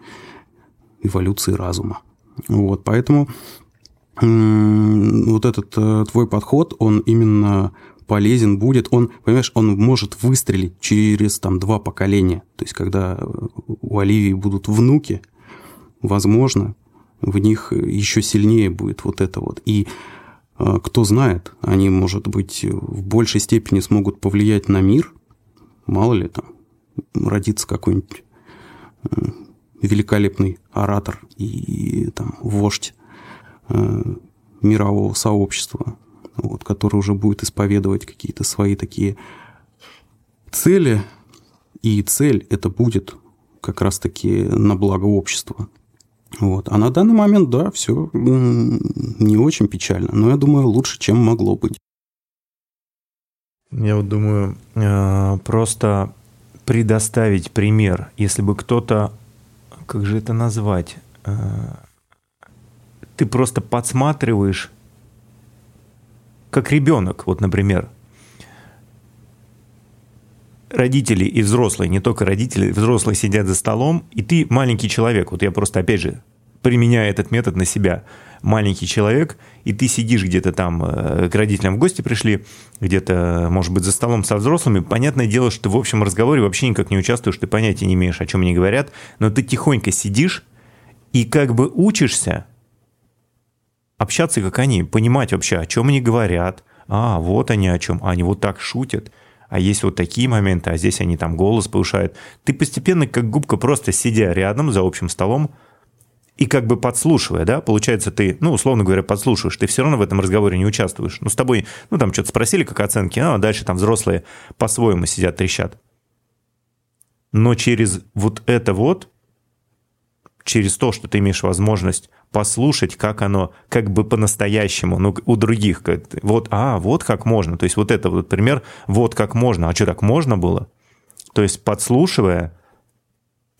A: эволюции разума. Вот, поэтому вот этот э, твой подход, он именно полезен будет, он, понимаешь, он может выстрелить через там два поколения. То есть, когда у Оливии будут внуки, возможно, в них еще сильнее будет вот это вот. И э, кто знает, они, может быть, в большей степени смогут повлиять на мир, мало ли там, родится какой-нибудь э, великолепный оратор и там вождь э, мирового сообщества, вот, который уже будет исповедовать какие-то свои такие цели, и цель это будет как раз-таки на благо общества. Вот. А на данный момент, да, все не очень печально, но я думаю, лучше, чем могло быть.
B: Я вот думаю, э, просто предоставить пример, если бы кто-то, как же это назвать, э, ты просто подсматриваешь, как ребенок, вот, например, родители и взрослые, не только родители, взрослые сидят за столом, и ты маленький человек. Вот я просто, опять же, применяю этот метод на себя – маленький человек, и ты сидишь где-то там, э, к родителям в гости пришли, где-то, может быть, за столом со взрослыми, понятное дело, что ты в общем разговоре вообще никак не участвуешь, ты понятия не имеешь, о чем они говорят, но ты тихонько сидишь и как бы учишься общаться, как они, понимать вообще, о чем они говорят, а, вот они о чем, а они вот так шутят, а есть вот такие моменты, а здесь они там голос повышают. Ты постепенно, как губка, просто сидя рядом за общим столом, и как бы подслушивая, да, получается, ты, ну, условно говоря, подслушиваешь, ты все равно в этом разговоре не участвуешь. Ну, с тобой, ну, там что-то спросили, как оценки, а дальше там взрослые по-своему сидят, трещат. Но через вот это вот, через то, что ты имеешь возможность послушать, как оно как бы по-настоящему, ну, у других, как, вот, а, вот как можно, то есть вот это вот пример, вот как можно, а что, так можно было? То есть подслушивая,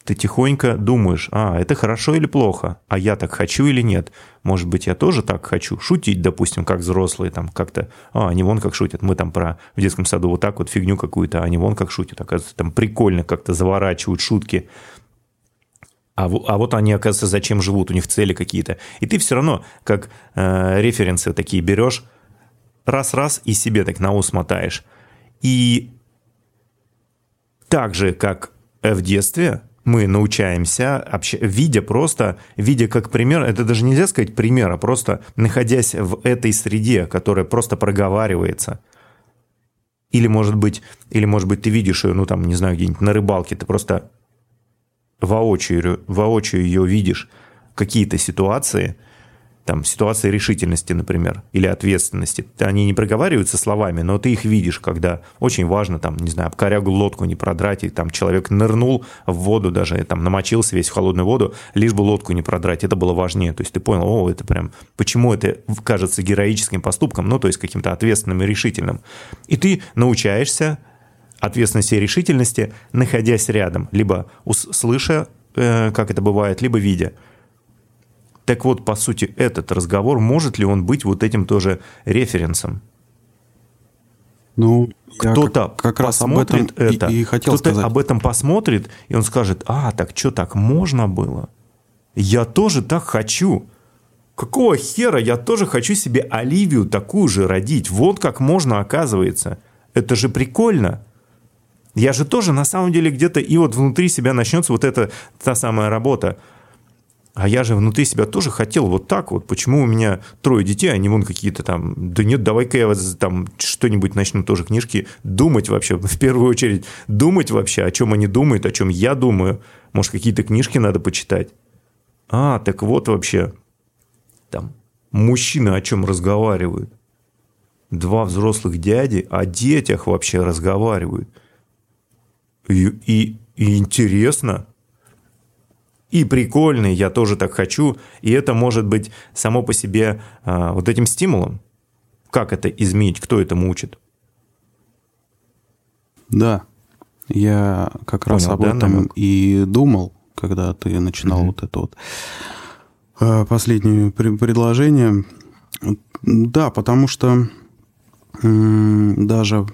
B: ты тихонько думаешь, а, это хорошо или плохо, а я так хочу или нет. Может быть, я тоже так хочу. Шутить, допустим, как взрослые, там как-то, а, они вон как шутят. Мы там про в детском саду вот так вот фигню какую-то, а они вон как шутят. Оказывается, там прикольно как-то заворачивают шутки. А, а вот они, оказывается, зачем живут, у них цели какие-то. И ты все равно, как э, референсы такие берешь, раз-раз и себе так на ус мотаешь. И так же, как в детстве, мы научаемся, общ... видя просто, видя как пример, это даже нельзя сказать пример, а просто находясь в этой среде, которая просто проговаривается. Или, может быть, или, может быть, ты видишь ее, ну, там, не знаю, где-нибудь на рыбалке, ты просто воочию, воочию ее видишь, какие-то ситуации, там, ситуации решительности, например, или ответственности. Они не проговариваются словами, но ты их видишь, когда очень важно, там, не знаю, об корягу лодку не продрать, и там человек нырнул в воду даже, там, намочился весь в холодную воду, лишь бы лодку не продрать, это было важнее. То есть ты понял, о, это прям, почему это кажется героическим поступком, ну, то есть каким-то ответственным и решительным. И ты научаешься ответственности и решительности, находясь рядом, либо слыша, э, как это бывает, либо видя. Так вот, по сути, этот разговор, может ли он быть вот этим тоже референсом?
A: Ну,
B: кто-то
A: как, как раз
B: об этом это,
A: и, и хотел
B: кто-то
A: сказать.
B: об этом посмотрит, и он скажет, а, так что, так можно было? Я тоже так хочу. Какого хера я тоже хочу себе Оливию такую же родить? Вот как можно, оказывается. Это же прикольно. Я же тоже на самом деле где-то и вот внутри себя начнется вот эта та самая работа. А я же внутри себя тоже хотел вот так вот. Почему у меня трое детей, а не вон какие-то там... Да нет, давай-ка я там что-нибудь начну тоже книжки думать вообще, в первую очередь. Думать вообще, о чем они думают, о чем я думаю. Может, какие-то книжки надо почитать. А, так вот вообще. Там мужчины о чем разговаривают. Два взрослых дяди о детях вообще разговаривают. И, и, и интересно и прикольный, я тоже так хочу, и это может быть само по себе а, вот этим стимулом. Как это изменить, кто этому учит?
A: Да, я как Понял, раз об да, этом намек? и думал, когда ты начинал mm-hmm. вот это вот а, последнее предложение. Да, потому что даже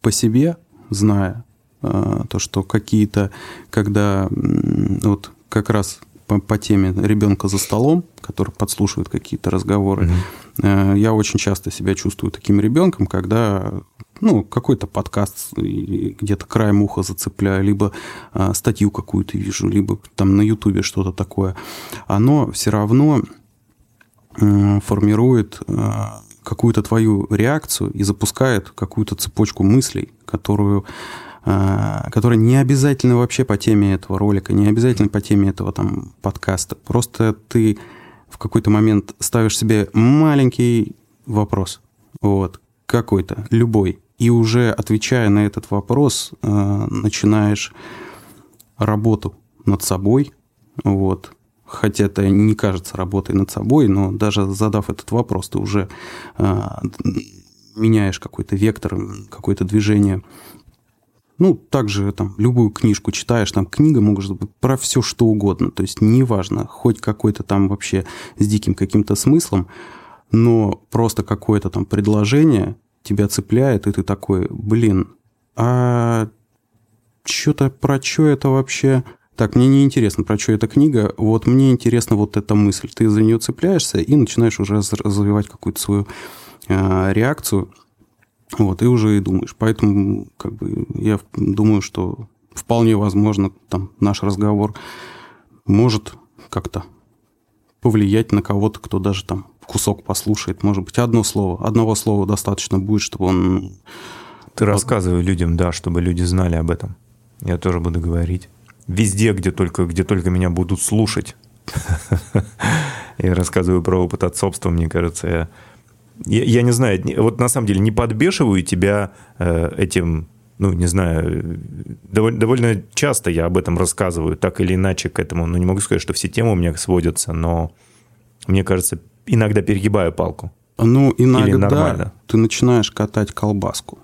A: по себе, зная а, то, что какие-то, когда вот как раз по, по теме ребенка за столом, который подслушивает какие-то разговоры, mm-hmm. я очень часто себя чувствую таким ребенком, когда ну, какой-то подкаст где-то краем уха зацепляю, либо а, статью какую-то вижу, либо там на Ютубе что-то такое, оно все равно а, формирует а, какую-то твою реакцию и запускает какую-то цепочку мыслей, которую которые не обязательно вообще по теме этого ролика, не обязательно по теме этого там подкаста. Просто ты в какой-то момент ставишь себе маленький вопрос, вот, какой-то, любой, и уже отвечая на этот вопрос, а, начинаешь работу над собой, вот, хотя это не кажется работой над собой, но даже задав этот вопрос, ты уже э, меняешь какой-то вектор, какое-то движение ну, также там любую книжку читаешь, там книга может быть про все что угодно, то есть неважно, хоть какой-то там вообще с диким каким-то смыслом, но просто какое-то там предложение тебя цепляет, и ты такой, блин, а что-то про что это вообще? Так, мне не интересно, про что эта книга, вот мне интересна вот эта мысль. Ты за нее цепляешься и начинаешь уже развивать какую-то свою э, реакцию – вот, и уже и думаешь. Поэтому как бы, я думаю, что вполне возможно там, наш разговор может как-то повлиять на кого-то, кто даже там кусок послушает. Может быть, одно слово. Одного слова достаточно будет, чтобы он...
B: Ты вот... рассказывай людям, да, чтобы люди знали об этом. Я тоже буду говорить. Везде, где только, где только меня будут слушать. Я рассказываю про опыт отцовства, мне кажется, я я, я не знаю, вот на самом деле не подбешиваю тебя э, этим, ну, не знаю, довольно, довольно часто я об этом рассказываю, так или иначе к этому, ну, не могу сказать, что все темы у меня сводятся, но мне кажется, иногда перегибаю палку.
A: Ну, иногда ты начинаешь катать колбаску.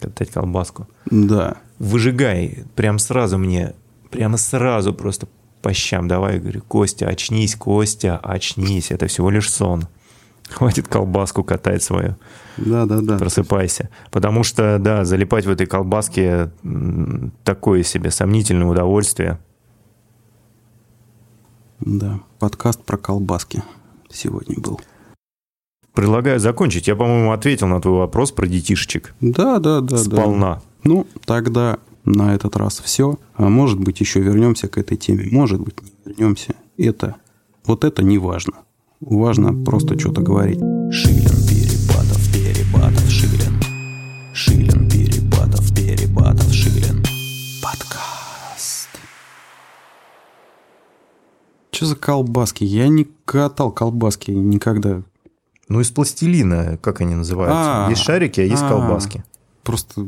B: Катать колбаску?
A: Да.
B: Выжигай, прям сразу мне, прямо сразу просто по щам давай, говорю, Костя, очнись, Костя, очнись, это всего лишь сон. Хватит колбаску катать свою.
A: Да, да, да.
B: Просыпайся. Потому что, да, залипать в этой колбаске такое себе сомнительное удовольствие.
A: Да, подкаст про колбаски сегодня был.
B: Предлагаю закончить. Я, по-моему, ответил на твой вопрос про детишечек.
A: Да, да, да.
B: Сполна. Да.
A: Ну, тогда на этот раз все. А может быть, еще вернемся к этой теме. Может быть, не вернемся. Это, вот это не важно. Важно просто что-то говорить.
C: Шилин, Перепатов, Перепатов, Шилин. Шилин, Перепатов, Перепатов, Шилин. Подкаст.
A: Что за колбаски? Я не катал колбаски никогда.
B: Ну, из пластилина, как они называются.
A: А,
B: есть шарики, а есть
A: а.
B: колбаски.
A: Просто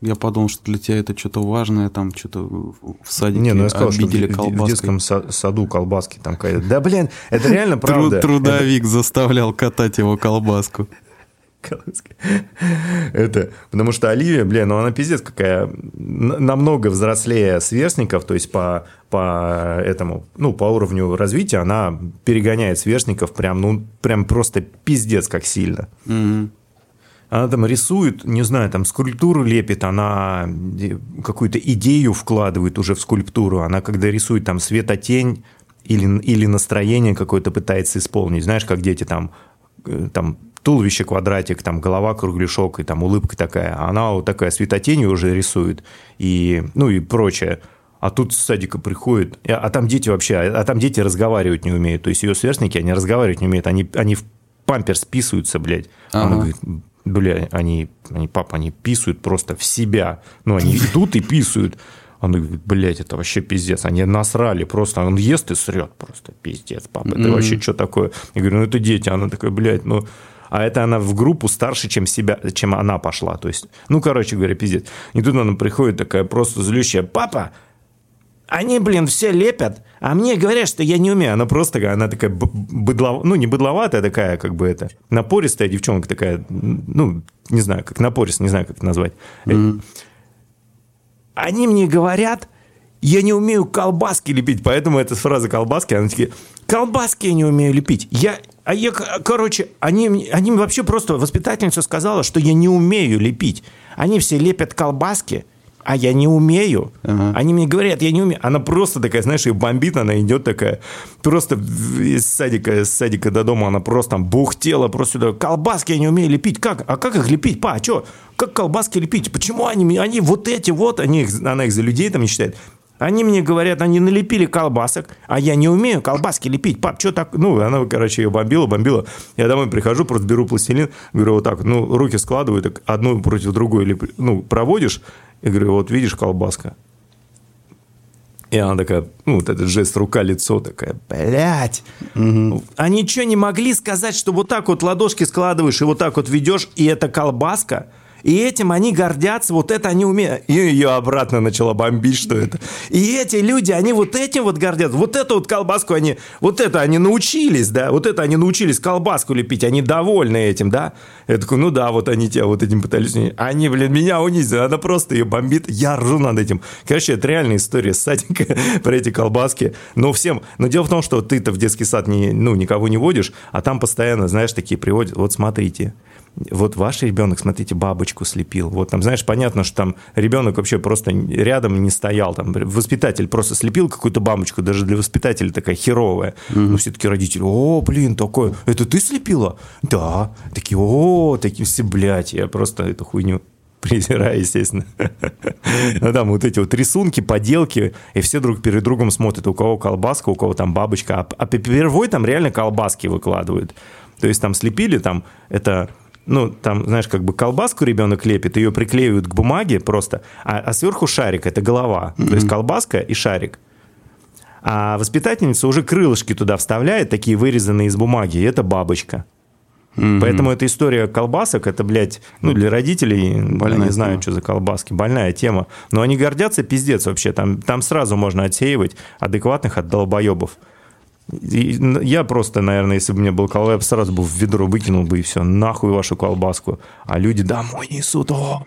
A: я подумал, что для тебя это что-то важное, там что-то в в садике
B: Не, ну я сказал, что в,
A: обидели
B: в- в
A: колбаской.
B: детском са- саду колбаски там какая-то. Да, блин, это реально правда.
A: трудовик заставлял катать его колбаску.
B: Это, потому что Оливия, блин, ну она пиздец какая, намного взрослее сверстников, то есть по, по этому, ну, по уровню развития она перегоняет сверстников прям, ну, прям просто пиздец как сильно.
A: Мгм.
B: Она там рисует, не знаю, там скульптуру лепит, она э, какую-то идею вкладывает уже в скульптуру. Она когда рисует там светотень или, или настроение какое-то пытается исполнить. Знаешь, как дети там, э, там туловище квадратик, там голова кругляшок и там улыбка такая. А Она вот такая светотень уже рисует и, ну и прочее. А тут с садика приходит, и- а там дети вообще, а там дети разговаривать не умеют. То есть ее сверстники, они разговаривать не умеют, они, они в памперс писаются, блядь. Она
A: Ага.
B: говорит, бля, они, они, папа, они писают просто в себя. Ну, они идут и писают. Он говорит, блядь, это вообще пиздец. Они насрали просто. Он ест и срет просто. Пиздец, папа, это вообще что такое? Я говорю, ну это дети. Она такая, блядь, ну... А это она в группу старше, чем себя, чем она пошла. То есть, ну, короче говоря, пиздец. И тут она приходит такая просто злющая. Папа, они, блин, все лепят, а мне говорят, что я не умею. Она просто она такая б- быдлов... ну, не быдловатая такая, как бы это, напористая девчонка такая, ну, не знаю, как напорист, не знаю, как это назвать. Э, Они мне говорят, я не умею колбаски лепить, поэтому эта фраза колбаски, она такие, колбаски я не умею лепить. Я, а я, короче, они, они вообще просто, воспитательница сказала, что я не умею лепить. Они все лепят колбаски, а я не умею.
A: Ага.
B: Они мне говорят, я не умею. Она просто такая, знаешь, ее бомбит, она идет такая, просто из садика, из садика до дома она просто там бухтела, просто сюда, колбаски я не умею лепить. Как? А как их лепить? Па, а что? Как колбаски лепить? Почему они, мне- они вот эти вот, они, их- она их за людей там не считает. Они мне говорят, они налепили колбасок, а я не умею колбаски лепить. Пап, что так? Ну, она, короче, ее бомбила, бомбила. Я домой прихожу, просто беру пластилин, говорю, вот так, ну, руки складываю, так одну против другой, леп- ну, проводишь, и говорю, вот видишь колбаска. И она такая, ну, вот этот жест рука-лицо такая, блядь. Они что, не могли сказать, что вот так вот ладошки складываешь и вот так вот ведешь, и это колбаска? И этим они гордятся, вот это они умеют. И ее обратно начала бомбить, что это. И эти люди, они вот этим вот гордятся. Вот эту вот колбаску они, вот это они научились, да, вот это они научились колбаску лепить, они довольны этим, да. Я такой, ну да, вот они тебя вот этим пытались. Они, блин, меня унизили, она просто ее бомбит, я ржу над этим. Короче, это реальная история с садика про эти колбаски. Но всем, но дело в том, что ты-то в детский сад не, ну, никого не водишь, а там постоянно, знаешь, такие приводят, вот смотрите, вот ваш ребенок, смотрите, бабочку слепил. Вот там, знаешь, понятно, что там ребенок вообще просто рядом не стоял. Там воспитатель просто слепил какую-то бабочку, даже для воспитателя такая херовая. Но все-таки родители, о, блин, такое, это ты слепила? Да. Такие, о, такие все, блядь, я просто эту хуйню презираю, естественно. Ну, там вот эти вот рисунки, поделки, и все друг перед другом смотрят, у кого колбаска, у кого там бабочка. А, а первой там реально колбаски выкладывают. То есть там слепили, там это ну, там, знаешь, как бы колбаску ребенок лепит, ее приклеивают к бумаге просто, а, а сверху шарик, это голова. То есть колбаска и шарик. А воспитательница уже крылышки туда вставляет, такие вырезанные из бумаги, и это бабочка. Поэтому эта история колбасок, это, блядь, ну, для родителей, я
A: Больная
B: не знаю,
A: тема.
B: что за колбаски, больная тема. Но они гордятся пиздец вообще, там, там сразу можно отсеивать адекватных от долбоебов. И я просто, наверное, если бы у меня был бы сразу бы в ведро выкинул бы и все, нахуй вашу колбаску. А люди домой несут, о,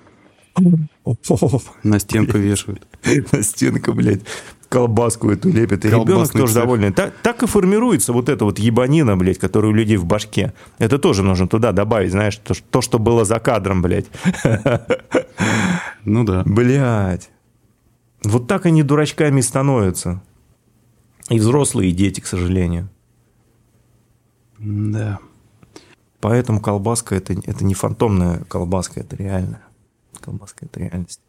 A: На стенку вешают.
B: на стенку, блядь, колбаску эту лепят. И ребенок тоже довольный. Так, так и формируется вот эта вот ебанина, блядь, которая у людей в башке. Это тоже нужно туда добавить, знаешь, то, то что было за кадром, блядь.
A: Ну да.
B: Блядь. Вот так они дурачками становятся. И взрослые, и дети, к сожалению.
A: Да.
B: Поэтому колбаска это, это не фантомная колбаска, это реальная. Колбаска это реальность.